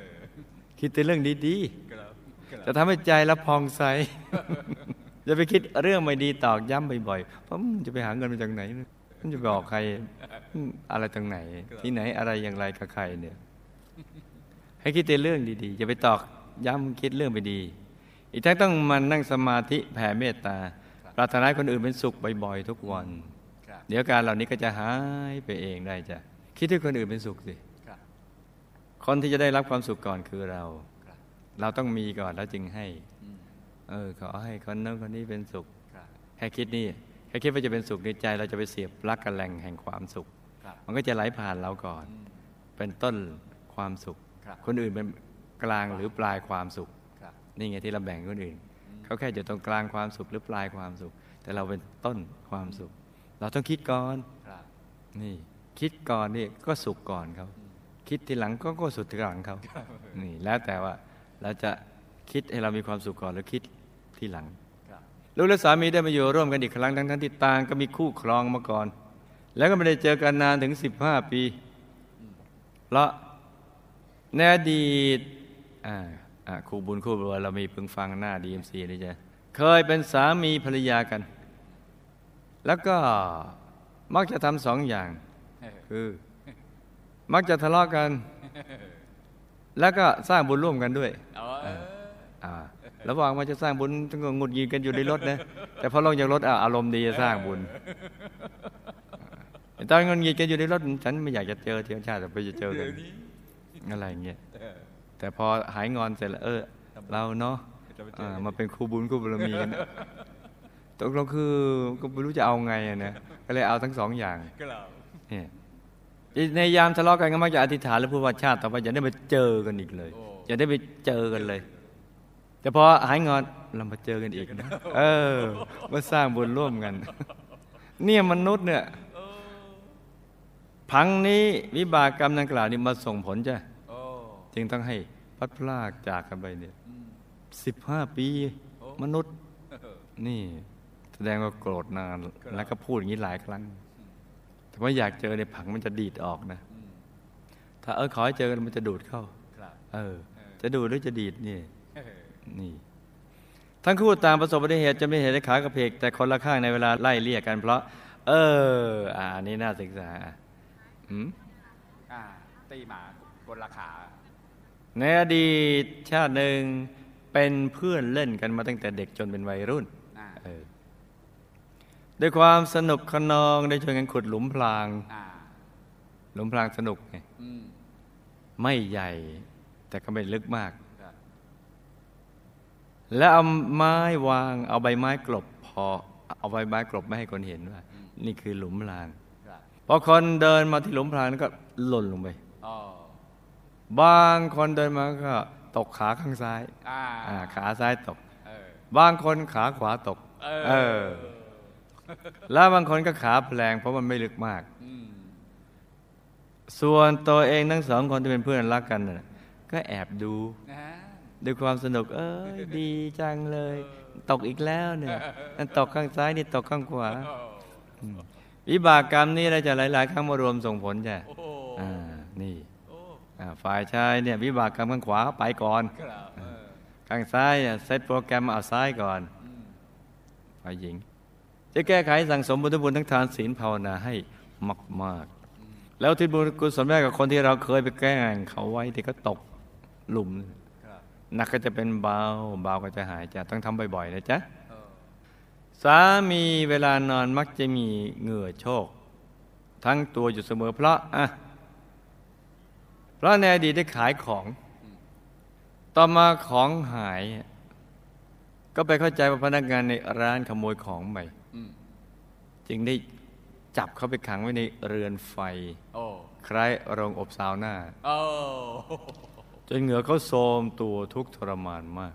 คิดแต่เรื่องดีครับคๆรับจะทำให้ใจละพองใสจะไปคิดเรื่องไม่ดีตอกย้ำบ่อยๆเพราะมันจะไปหาเงินมาจากไหนมันจะบอกใครอืมอะไรตรงไหน ที่ไหนอะไรอย่างไรกับใครเนี่ย ให้คิดแต่เรื่องดีๆจะไปตอกย้ำคิดเรื่องไปดี อีกทั้งต้องมานั่งสมาธิแผ่เมตตาป รารถนาให้คนอื่นเป็นสุขบ่อยๆทุกวันครับเดี๋ยวการเหล่านี้ก็จะหายไปเองได้จ้ะคิดให้คนอื่นเป็นสุขสิครับคนที่จะได้รับความสุขก่อนคือเราครับเราต้องมีก่อนแล้วจึงให้อืมเออขอให้คนนั้นคนนี้เป็นสุขครับแค่คิดนี่แค่คิดว่าจะเป็นสุขในใจ เราจะไปเสียบปลักกับแหล่งแห่งความสุขครับมันก็จะไหลผ่านเราก่อนอืมเป็นต้นความสุขครับคนอื่นเป็นกลางหรือปลายความสุขครับนี่ไงที่เราแบ่งคนอื่น เขาแค่อยู่ตรงกลางความสุขหรือปลายความสุข แต่เราเป็นต้นความสุข เราต้องคิดก่อนครับนี่ คิดก่อนนี่ก็สุขก่อนเขาคิดทีหลังก็ก็สุดทีหลังเขานี่ แล้วแต่ว่าเราจะคิดให้เรามีความสุขก่อนหรือคิดทีหลังครับลูกและสามีได้มาอยู่ร่วมกันอีกครั้งทั้งทั้งที่ต่างก็มีคู่ครองมาก่อน แล้วก็ไม่ได้เจอกันนานถึง 15 ปี เพราะในอดีตอ่าอ่า คู่บุญคู่บารมีเพิ่งฟังหน้า DMC นี่จ้ะเคยเป็นสามีภรรยากัน แล้วก็มักจะทำสองอย่างเออคือ มักจะทะเลาะกัน แล้วก็สร้างบุญร่วมกันด้วยเอาเอออ่าระหว่างมันจะสร้างบุญต้องหงุดหงิดกันอยู่ในรถนะแต่พอลงจากรถอะอารมณ์ดีจะสร้างบุญอ่าตอนหงุดหงิดกันอยู่ในรถฉันไม่อยากจะเจอเที่ยวชาติแต่ไปจะเจอกันเดี๋ยวนี้อะไรอย่างเงี้ยเออ แต่พอหายงอนเสร็จแล้วเออ เราเนาะจะไปเจออ่ากันมาเป็นครูบุญครูบารมีกันตกลงคือก็ไม่รู้จะเอาไงอะนะก็เลยเอาทั้งสองอย่างครับเนี่ยในยามทะเลาะกันก็มักจะอธิษฐานแล้วพูดว่าชาติต่อไปอย่าได้มาเจอกันอีกเลยโอ้อย่าได้ไปเจอกันเลย แต่พอหายงอนเรามาเจอกันอีกนะเออมาสร้างบุญร่วมกัน เนี่ยมนุษย์เนี่ยพังนี้วิบากกรรมดังกล่าวนี้มาส่งผลจ้ะโอ้ จึงต้องให้พัดพลากจากกันไปเนี่ยอืมสิบห้าปีโอ้มนุษย์เออนี่แสดงว่าโกรธนานครับแล้วก็พูดอย่างนี้หลายครั้ง แต่ว่าอยากเจอในยผังมันจะดีดออกนะอืมถ้าเออขอให้เจอกันมันจะดูดเข้าครับเออ จะดูดหรือจะดีดนี่เออนี่ ทั้งคู่ต่างประสบอุบัติเหตุจะไม่เห็นขากระเพก แต่คนละข้างในเวลาไล่เลี่ยกัน เพราะ เออ อ่าอันนี้น่าศึกษาอืมอ่าตีหมาบนราคา ในอดีตชาติหนึ่งเป็นเพื่อนเล่นกันมาตั้งแต่เด็กจนเป็นวัยรุ่นอ่าเออด้วยความสนุกขนองได้ช่วยกันขุดหลุมพรางอ่าหลุมพรางสนุกไงอืมไม่ใหญ่ แต่ก็ไม่ลึกมากครับแล้วเอาไม้วาง เอาใบไม้กลบพอ เอาใบไม้กลบไม่ให้คนเห็นว่า นี่คือหลุมพรางครับพอคนเดินมาที่หลุมพรางนั้นก็หล่นลงไปอ๋อ บางคนเดินมาก็ตกขาข้างซ้ายอ่าอ่าขาซ้ายตกเออบางคนขาขวาตกเออเออ แล้วบางคนก็ขาแผลงเพราะมันไม่ลึกมากอืมส่วนตัวเองทั้งสองคนที่เป็นเพื่อนรักกันน่ะก็แอบดูนะด้วยความสนุก เอ้ยดีจังเลย ตกอีกแล้วเนี่ยนั่นตกข้างซ้ายนี่ตกข้างขวาโอ้วิบากกรรมนี่เราจะหลาย ๆ ครั้งมารวมส่งผลจ้ะโอ้โหอ่านี่โอ้อ่า ฝ่ายชายเนี่ยวิบากกรรมข้างขวาไปก่อนครับเออข้างซ้ายเนี่ยเซตโปรแกรมเอาซ้ายก่อนอืมฝ่ายหญิง จะแก้ไขสั่งสมบุญทุบุญทั้งทานศีลภาวนาให้มาก ๆ แล้วที่บุญกุศลแรกกับคนที่เราเคยไปแกล้งเขาไว้ที่ก็ตกหลุมครับหนักก็จะเป็นเบาเบาก็จะหายจะต้องทำบ่อย ๆ นะจ๊ะเออสามีเวลานอนมักจะมีเหงื่อโชก ทั้งตัวอยู่เสมอเพราะอะ เพราะในอดีตได้ขายของ ต่อมาของหาย ก็ไปเข้าใจว่าพนักงานในร้านขโมยของไปอืมจึงได้จับเขาไปขังไว้ในเรือนไฟคล้ายโรงอบซาวน่าจนเหงื่อเขาโทรมตัวทุกทรมานมาก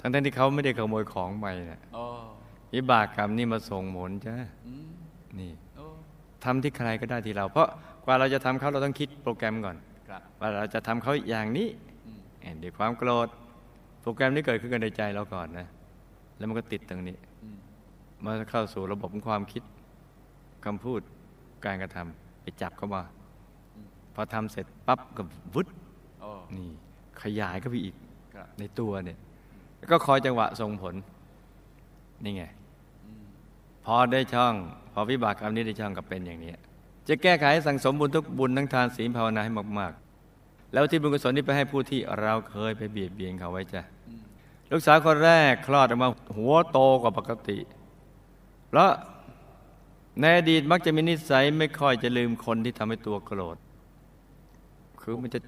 ทั้งที่เขาไม่ได้ขโมยของไปนะวิบากกรรมนี่มาส่งผลจ้ะนี่ทำที่ใครก็ได้ที่เรา เพราะกว่าเราจะทำเขาเราต้องคิดโปรแกรมก่อน ว่าเราจะทำเขาอย่างนี้อืมแอนด้วยความโกรธโปรแกรมนี้เกิดขึ้นในใจเราก่อนนะ แล้วมันก็ติดตรงนี้อืมมาเข้าสู่ระบบของความคิดคำพูดการกระทำไปจับเข้ามา พอทำเสร็จปั๊บก็วุดโอ้นี่ขยายก็ไปอีกครับในตัวเนี่ย แล้วก็คอยจังหวะส่งผล นี่ไงอืมพอได้ช่อง พอวิบากกรรมนี้ได้ช่องก็เป็นอย่างนี้ จะแก้ไขสั่งสมบุญทุกบุญทั้งทานศีลภาวนาให้มากๆ แล้วที่บุญกุศลนี้ไปให้ผู้ที่เราเคยไปเบียดเบียนเขาไว้จ้ะลูกสาวคนแรกคลอดออกมาหัวโตกว่าปกติเพราะในอดีตมักจะมีนิสัยไม่ค่อยจะลืมคนที่ทำให้ตัวโกรธ คือมันจะ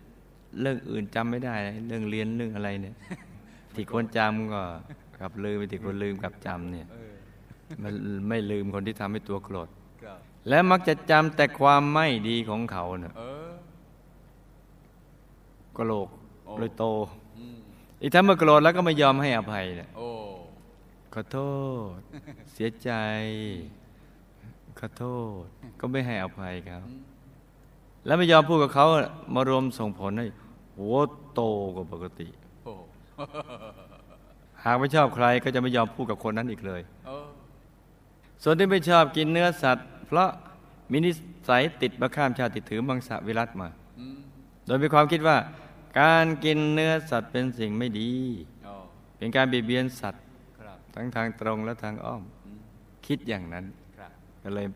เรื่องอื่นจำไม่ได้ เรื่องเรียนเรื่องอะไรเนี่ย ที่คนจำก็กลับลืมไปที่คนลืมกลับจำเนี่ย มันไม่ลืมคนที่ทำให้ตัวโกรธ และมักจะจำแต่ความไม่ดีของเขาเน่ะเออกโลกโอ้เลยโตอืมอีกทั้งเมื่อโกรธแล้วก็ไม่ยอมให้อภัยเนี่ยโอ้ขอโทษ เสียใจ ขอโทษ ก็ไม่ให้อภัยครับอืมแล้วไม่ยอมพูดกับเขามารวมส่งผลให้หัวโตกว่าปกติโอ้หากไม่ชอบใครก็จะไม่ยอมพูดกับคนนั้นอีกเลยเออส่วนที่ไม่ชอบกินเนื้อสัตว์ เพราะมินิสัยติดมาข้ามชาติถือมังสวิรัตมาอืมโดยมีความคิดว่า การกินเนื้อสัตว์เป็นสิ่งไม่ดีโอ้เป็นการเบียดเบียนสัตว์ครับทั้งทางตรงและทางอ้อมอืมคิดอย่างนั้นครับก็เลย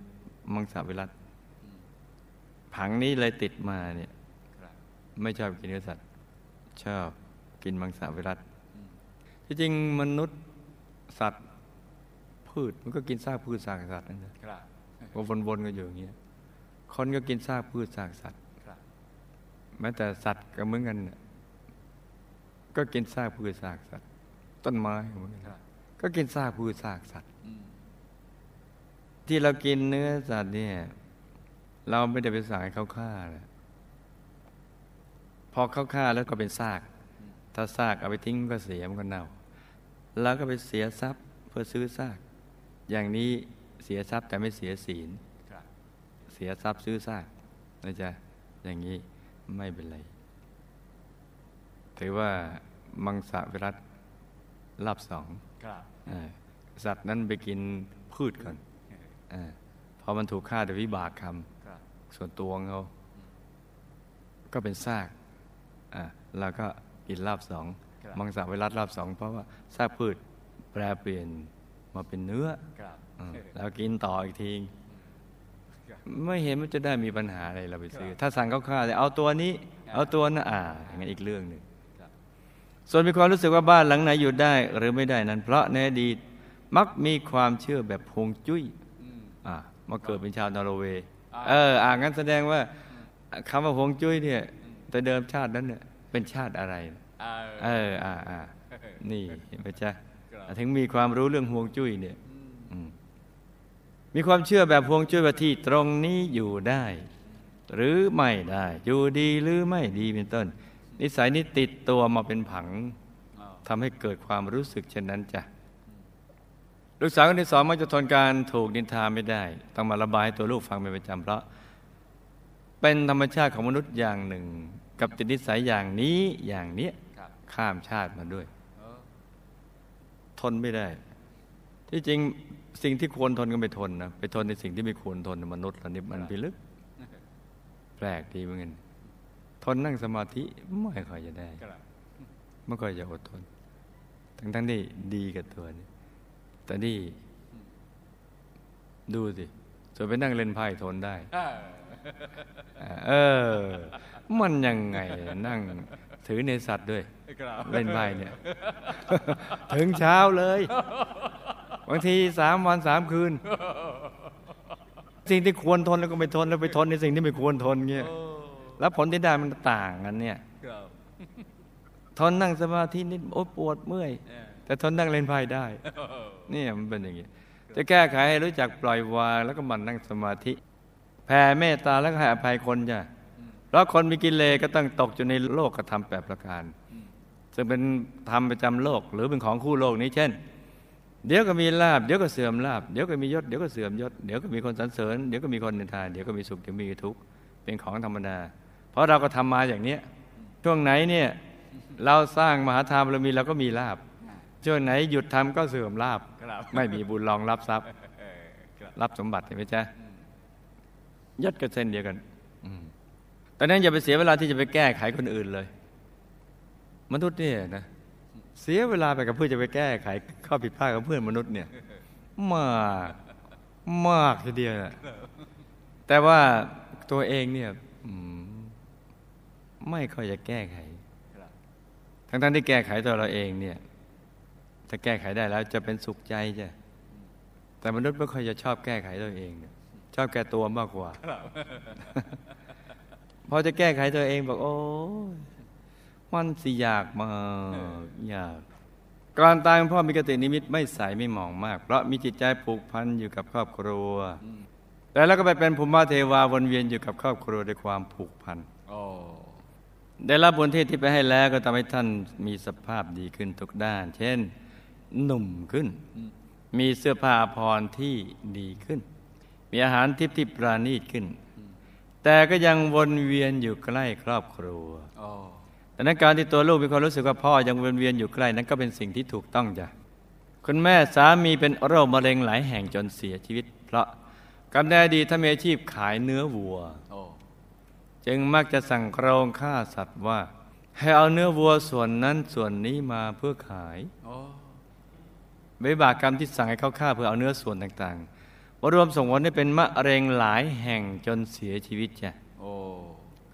มังสวิรัตอืมผังนี้เลยติดมาเนี่ยครับไม่ชอบกินเนื้อสัตว์ ชอบกินมังสวิรัตอืมที่จริงมนุษย์สัตว์ พืชมันก็กินซากพืชซากสัตว์นั่นแหละครับ ก็วนๆกันอยู่อย่างเงี้ยคนก็กินซากพืชซากสัตว์ครับแม้แต่สัตว์ก็เหมือนกันน่ะก็กินซากพืชซากสัตว์ ต้นไม้ก็เหมือนกันครับก็กินซากพืชซากสัตว์อืมที่เรากินเนื้อสัตว์เนี่ย เราไม่ได้ไปสั่งให้เขาฆ่านะพอเขาฆ่าแล้วก็เป็นซาก ถ้าซากเอาไปทิ้งมันก็เสียมันก็เน่า แล้วก็ไปเสียทรัพย์เพื่อซื้อซาก อย่างนี้ เสียทรัพย์แต่ไม่เสียศีลครับเสียทรัพย์ซื้อซากนะจ๊ะอย่างนี้ไม่เป็นไรถือว่ามังสวิรัตลาบสองครับอ่าสัตว์นั้นไปกินพืชก่อนอาพอมันถูกฆ่าโดยวิบากกรรมครับส่วนตัวของเขาก็เป็นซากอ่าแล้วก็กินลาบสองครับมังสวิรัตลาบสองเพราะว่าซากพืชแปลเปลี่ยนมาเป็นเนื้อครับอ่า แล้วกินต่ออีกทีครับไม่เห็นมันจะได้มีปัญหาอะไรเราไปซื้อครับถ้าสั่งเขาฆ่าเลยเอาตัวนี้อ่าเอาตัวนั้นอ่าอย่างนั้นอีกเรื่องหนึ่งครับส่วนมีความรู้สึกว่าบ้านหลังไหนอยู่ได้ หรือไม่ได้นั้น เพราะในอดีตมักมีความเชื่อแบบพวงจุ้ยอืมอ่ามาเกิดเป็นชาวนอร์เวย์อ่าเอออ่างั้นแสดงว่าคำว่าพวงจุ้ยเนี่ย แต่เดิมชาตินั้นเนี่ยเป็นชาติอะไรเออเอออ่าอ่านี่เห็นไหมจ๊ะครับถึงมีความรู้เรื่องฮวงจุ้ยเนี่ยอื มีความเชื่อแบบพวงจุ้ยว่าที่ตรงนี้อยู่ได้ หรือไม่ได้ อยู่ดีหรือไม่ดีเป็นต้น นิสัยนี้ติดตัวมาเป็นผังทำให้เกิดความรู้สึกเช่นนั้นจ้ะลูกสาวคนที่สองมักจะทนการถูกนินทาไม่ได้ ต้องมาระบายให้ตัวลูกฟังเป็นประจำเพราะ เป็นธรรมชาติของมนุษย์อย่างหนึ่ง กับติดนิสัยอย่างนี้อย่างเนี้ยข้ามชาติมาด้วย ทนไม่ได้ ที่จริง สิ่งที่ควรทนก็ไม่ทนนะไปทนในสิ่งที่ไม่ควรทนมนุษย์เรานี่มันพิลึก แปลกดีเหมือนกันทนนั่งสมาธิไม่ค่อยจะได้ครับไม่ค่อยจะอดทน ทั้งทั้งๆที่ดีกับตัวนี่แต่นี่ดูสิส่วนไปนั่งเล่นไพ่ทนได้เออเออมันยังไงนั่งถือในสัตว์ด้วยครับเล่นไพ่เนี่ย ถึงเช้าเลย บางทีสามวันสามคืน สิ่งที่ควรทนแล้วก็ไม่ทนแล้วไปทนในสิ่งที่ไม่ควรทนเงี้ยโอ้แล้วผลที่ได้มันต่างกันเนี่ยครับทนนั่งสมาธินิดโอ๊ยปวดเมื่อยเออแต่ทนนั่งเล่นไพ่ได้เนี่ยมันเป็นอย่างนี้จะแก้ไขให้รู้จักปล่อยวางแล้วก็หมันนั่งสมาธิ แผ่เมตตาแล้วก็ให้อภัยคนจ้ะเพราะคนมีกิเลสก็ต้องตกอยู่ในโลกกระทำแปดประการซึ่งเป็นธรรมประจำโลก หรือเป็นของคู่โลกนี้เช่น เดี๋ยวก็มีลาบเดี๋ยวก็เสื่อมลาบเดี๋ยวก็มียศเดี๋ยวก็เสื่อมยศเดี๋ยวก็มีคนสรรเสริญเดี๋ยวก็มีคนนินทาเดี๋ยวก็มีสุขเดี๋ยวมีทุกข์เป็นของธรรมดา เพราะเราก็ทำมาอย่างเนี้ยช่วงไหนเนี่ยเราสร้างมหาทานบารมีเราก็มีลาบช่วงไหนหยุดทำก็เสื่อมลาบครับไม่มีบุญรองรับทรัพย์เออครับรับสมบัติเห็นไหมจ๊ะยศก็เส้นเดียวกันอืมตอนนั้นอย่าไปเสียเวลาที่จะไปแก้ไขคนอื่นเลย มนุษย์เนี่ยนะ เสียเวลาไปกับเพื่อจะไปแก้ไขข้อผิดพลาดของเพื่อนมนุษย์เนี่ยมากมากทีเดียวนะแต่ว่าตัวเองเนี่ยอืมไม่ค่อยจะแก้ไขครับทั้งๆที่แก้ไขตัวเราเองเนี่ยถ้าแก้ไขได้แล้วจะเป็นสุขใจจ้ะแต่มนุษย์ไม่ค่อยจะชอบแก้ไขตัวเองเนี่ยชอบแก้ตัวมากกว่าครับพอจะแก้ไขตัวเองบอกโอ้ย มันสิยากมากยากก่อนตายคุณพ่อมีกตินิมิตไม่ใสไม่หมองมาก เพราะมีจิตใจผูกพันอยู่กับครอบครัว แต่แล้วก็ไปเป็นภูมิเทวาวนเวียนอยู่กับครอบครัวด้วยความผูกพันโอ้ได้รับบุญที่ที่ไปให้แล้วก็ทำให้ท่านมีสภาพดีขึ้นทุกด้าน เช่น หนุ่มขึ้น มีเสื้อผ้าอาภรณ์ที่ดีขึ้น มีอาหารทิพย์ที่ปราณีตขึ้น แต่ก็ยังวนเวียนอยู่ใกล้ครอบครัวโอ้ ดังนั้นการที่ตัวลูกมีความรู้สึกว่าพ่อยังวนเวียนอยู่ใกล้นั้นก็เป็นสิ่งที่ถูกต้องจ้ะคุณแม่สามีเป็นโรคมะเร็งหลายแห่งจนเสียชีวิต เพราะกำเนิดอดีตท่านมีอาชีพขายเนื้อวัวโอ้จึงมักจะสั่งโครงฆ่าสัตว์ว่า ให้เอาเนื้อวัวส่วนนั้นส่วนนี้มาเพื่อขายโอ้วิบากกรรมที่สั่งให้เขาฆ่าเพื่อเอาเนื้อส่วนต่างๆมารวมส่งผลให้เป็นมะเร็งหลายแห่งจนเสียชีวิตจ้ะโอ้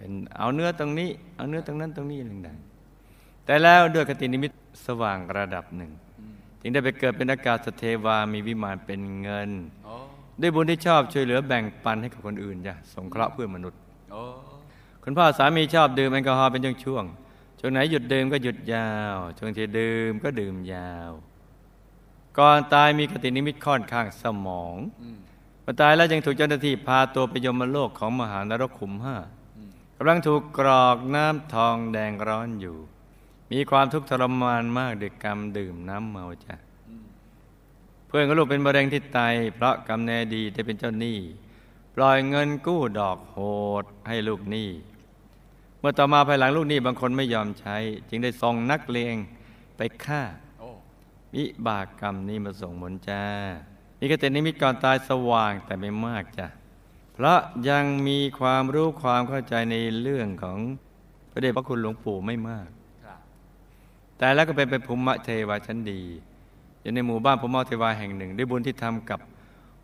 เป็นเอาเนื้อตรงนี้ เอาเนื้อตรงนั้นตรงนี้ต่างๆแต่แล้วด้วยกตินิมิตสว่างระดับหนึ่ง จึงได้ไปเกิดเป็นอากาศเทวามีวิมานเป็นเงินโอ้ด้วยบุญที่ชอบช่วยเหลือแบ่งปันให้กับคนอื่นจ้ะสงเคราะห์เพื่อนมนุษย์โอ้คุณพ่อสามีชอบดื่มแอลกอฮอล์เป็นช่วงๆช่วงไหนหยุดดื่มก็หยุดยาวช่วงที่ดื่มก็ดื่มยาว ก่อนตายมีคตินิมิตค่อนข้างสมองอืมพอตายแล้วยังถูกเจ้าหน้าที่พาตัวไปยมโลกของมหานรกขุมห้าอืมกำลังถูกกรอกน้ำทองแดงร้อนอยู่ มีความทุกข์ทรมานมากด้วยกรรมดื่มน้ำเมาจ้ะเพื่อนของลูกเป็นมะเร็งที่ไต เพราะกรรมแนดีได้เป็นเจ้าหนี้ปล่อยเงินกู้ดอกโหดให้ลูกหนี้ เมื่อต่อมาภายหลังลูกหนี้บางคนไม่ยอมใช้ จึงได้ส่งนักเลงไปฆ่าวิบากกรรมนี้มาส่งผลจ้ามีกตินิมิตก่อนตายสว่างแต่ไม่มากจ้ะ เพราะยังมีความรู้ความเข้าใจในเรื่องของพระเดชพระคุณหลวงปู่ไม่มากครับแต่แล้วก็เป็นไปภูมิเทวาชั้นดี อยู่ในหมู่บ้านภูมิเทวาแห่งหนึ่งด้วยบุญที่ทำกับ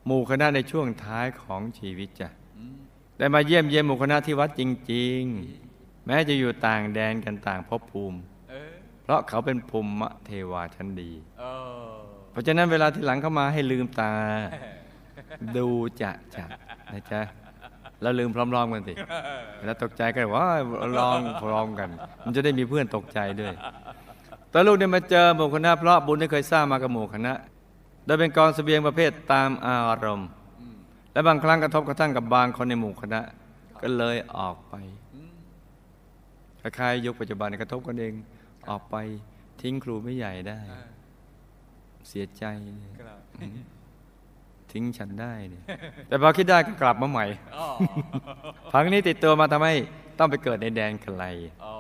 หมู่คณะในช่วงท้ายของชีวิตจ้ะอืมได้มาเยี่ยมเยี่ยมหมู่คณะที่วัดจริง ๆ แม้จะอยู่ต่างแดนกันต่างภพภูมิเออเพราะเขาเป็นภูมิเทวาชั้นดีเออเพราะฉะนั้นเวลาที่หลังเข้ามาให้ลืมตา ดูจะจะ นะจ๊ะแล้วลืมพร้อมๆกันสิเวลาตกใจก็ว่าลองพร้อมกัน มันจะได้มีเพื่อนตกใจด้วยตอนลูกเนี่ยมาเจอหมู่คณะเพราะบุญที่เคยสร้างมากับหมู่คณะโดยเป็นกองเสบียงประเภทตามอารมณ์อืมและบางครั้งกระทบกระทั่งกับบางคนในหมู่คณะ ก็เลยออกไปอืมคล้ายๆยุคปัจจุบันนกระทบกันเองออกไปทิ้งครูไม่ใหญ่ได้อ่าเสียใจเนี่ยครับ ทิ้งฉันได้เนี่ยแต่พอคิดได้ก็กลับมาใหม่อ๋อพังนี้ติดตัวมาทำให้ต้องไปเกิดในแดนไกลอ๋อ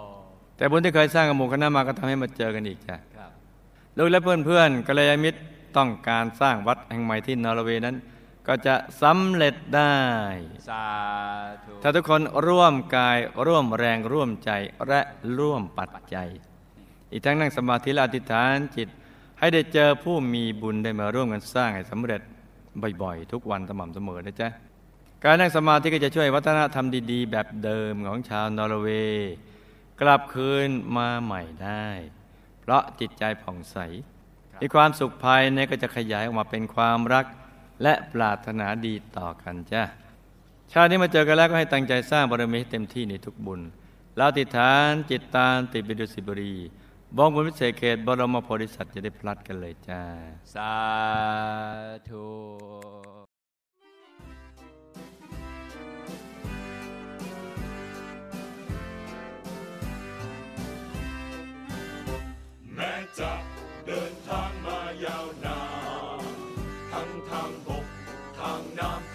แต่บุญที่เคยสร้างกับหมู่คณะมาก็ทำให้มาเจอกันอีกจ้ะครับลูกและเพื่อนๆกัลยาณมิตรต้องการสร้างวัดแห่งใหม่ที่นอร์เวย์นั้น ก็จะสำเร็จได้สาธุถ้าทุกคนร่วมกายร่วมแรงร่วมใจและร่วมปัจจัย อีกทั้งนั่งสมาธิและอธิษฐานจิตให้ได้เจอผู้มีบุญได้มาร่วมกันสร้างให้สำเร็จ บ่อยๆ ทุกวันสม่ำเสมอนะจ๊ะ การนั่งสมาธิก็จะช่วยวัฒนธรรมดีๆ แบบเดิมของชาวนอร์เวย์ กลับคืนมาใหม่ได้ เพราะจิตใจผ่องใส มีความสุขภายในก็จะขยายออกมาเป็นความรัก และปรารถนาดีต่อกันจ้ะชาตินี้มาเจอกันแล้วก็ให้ตั้งใจสร้างบารมีให้เต็มที่ในทุกบุญแล้วติดฐานจิตตามติดไปดุสิบรี บ้องบุญวิเศษเขตบรมโพธิสัตว์จะได้พลัดกันเลยจ้า สาธุแม้จะเดินทางมายาวนาน ทั้งทางบกทางน้ำ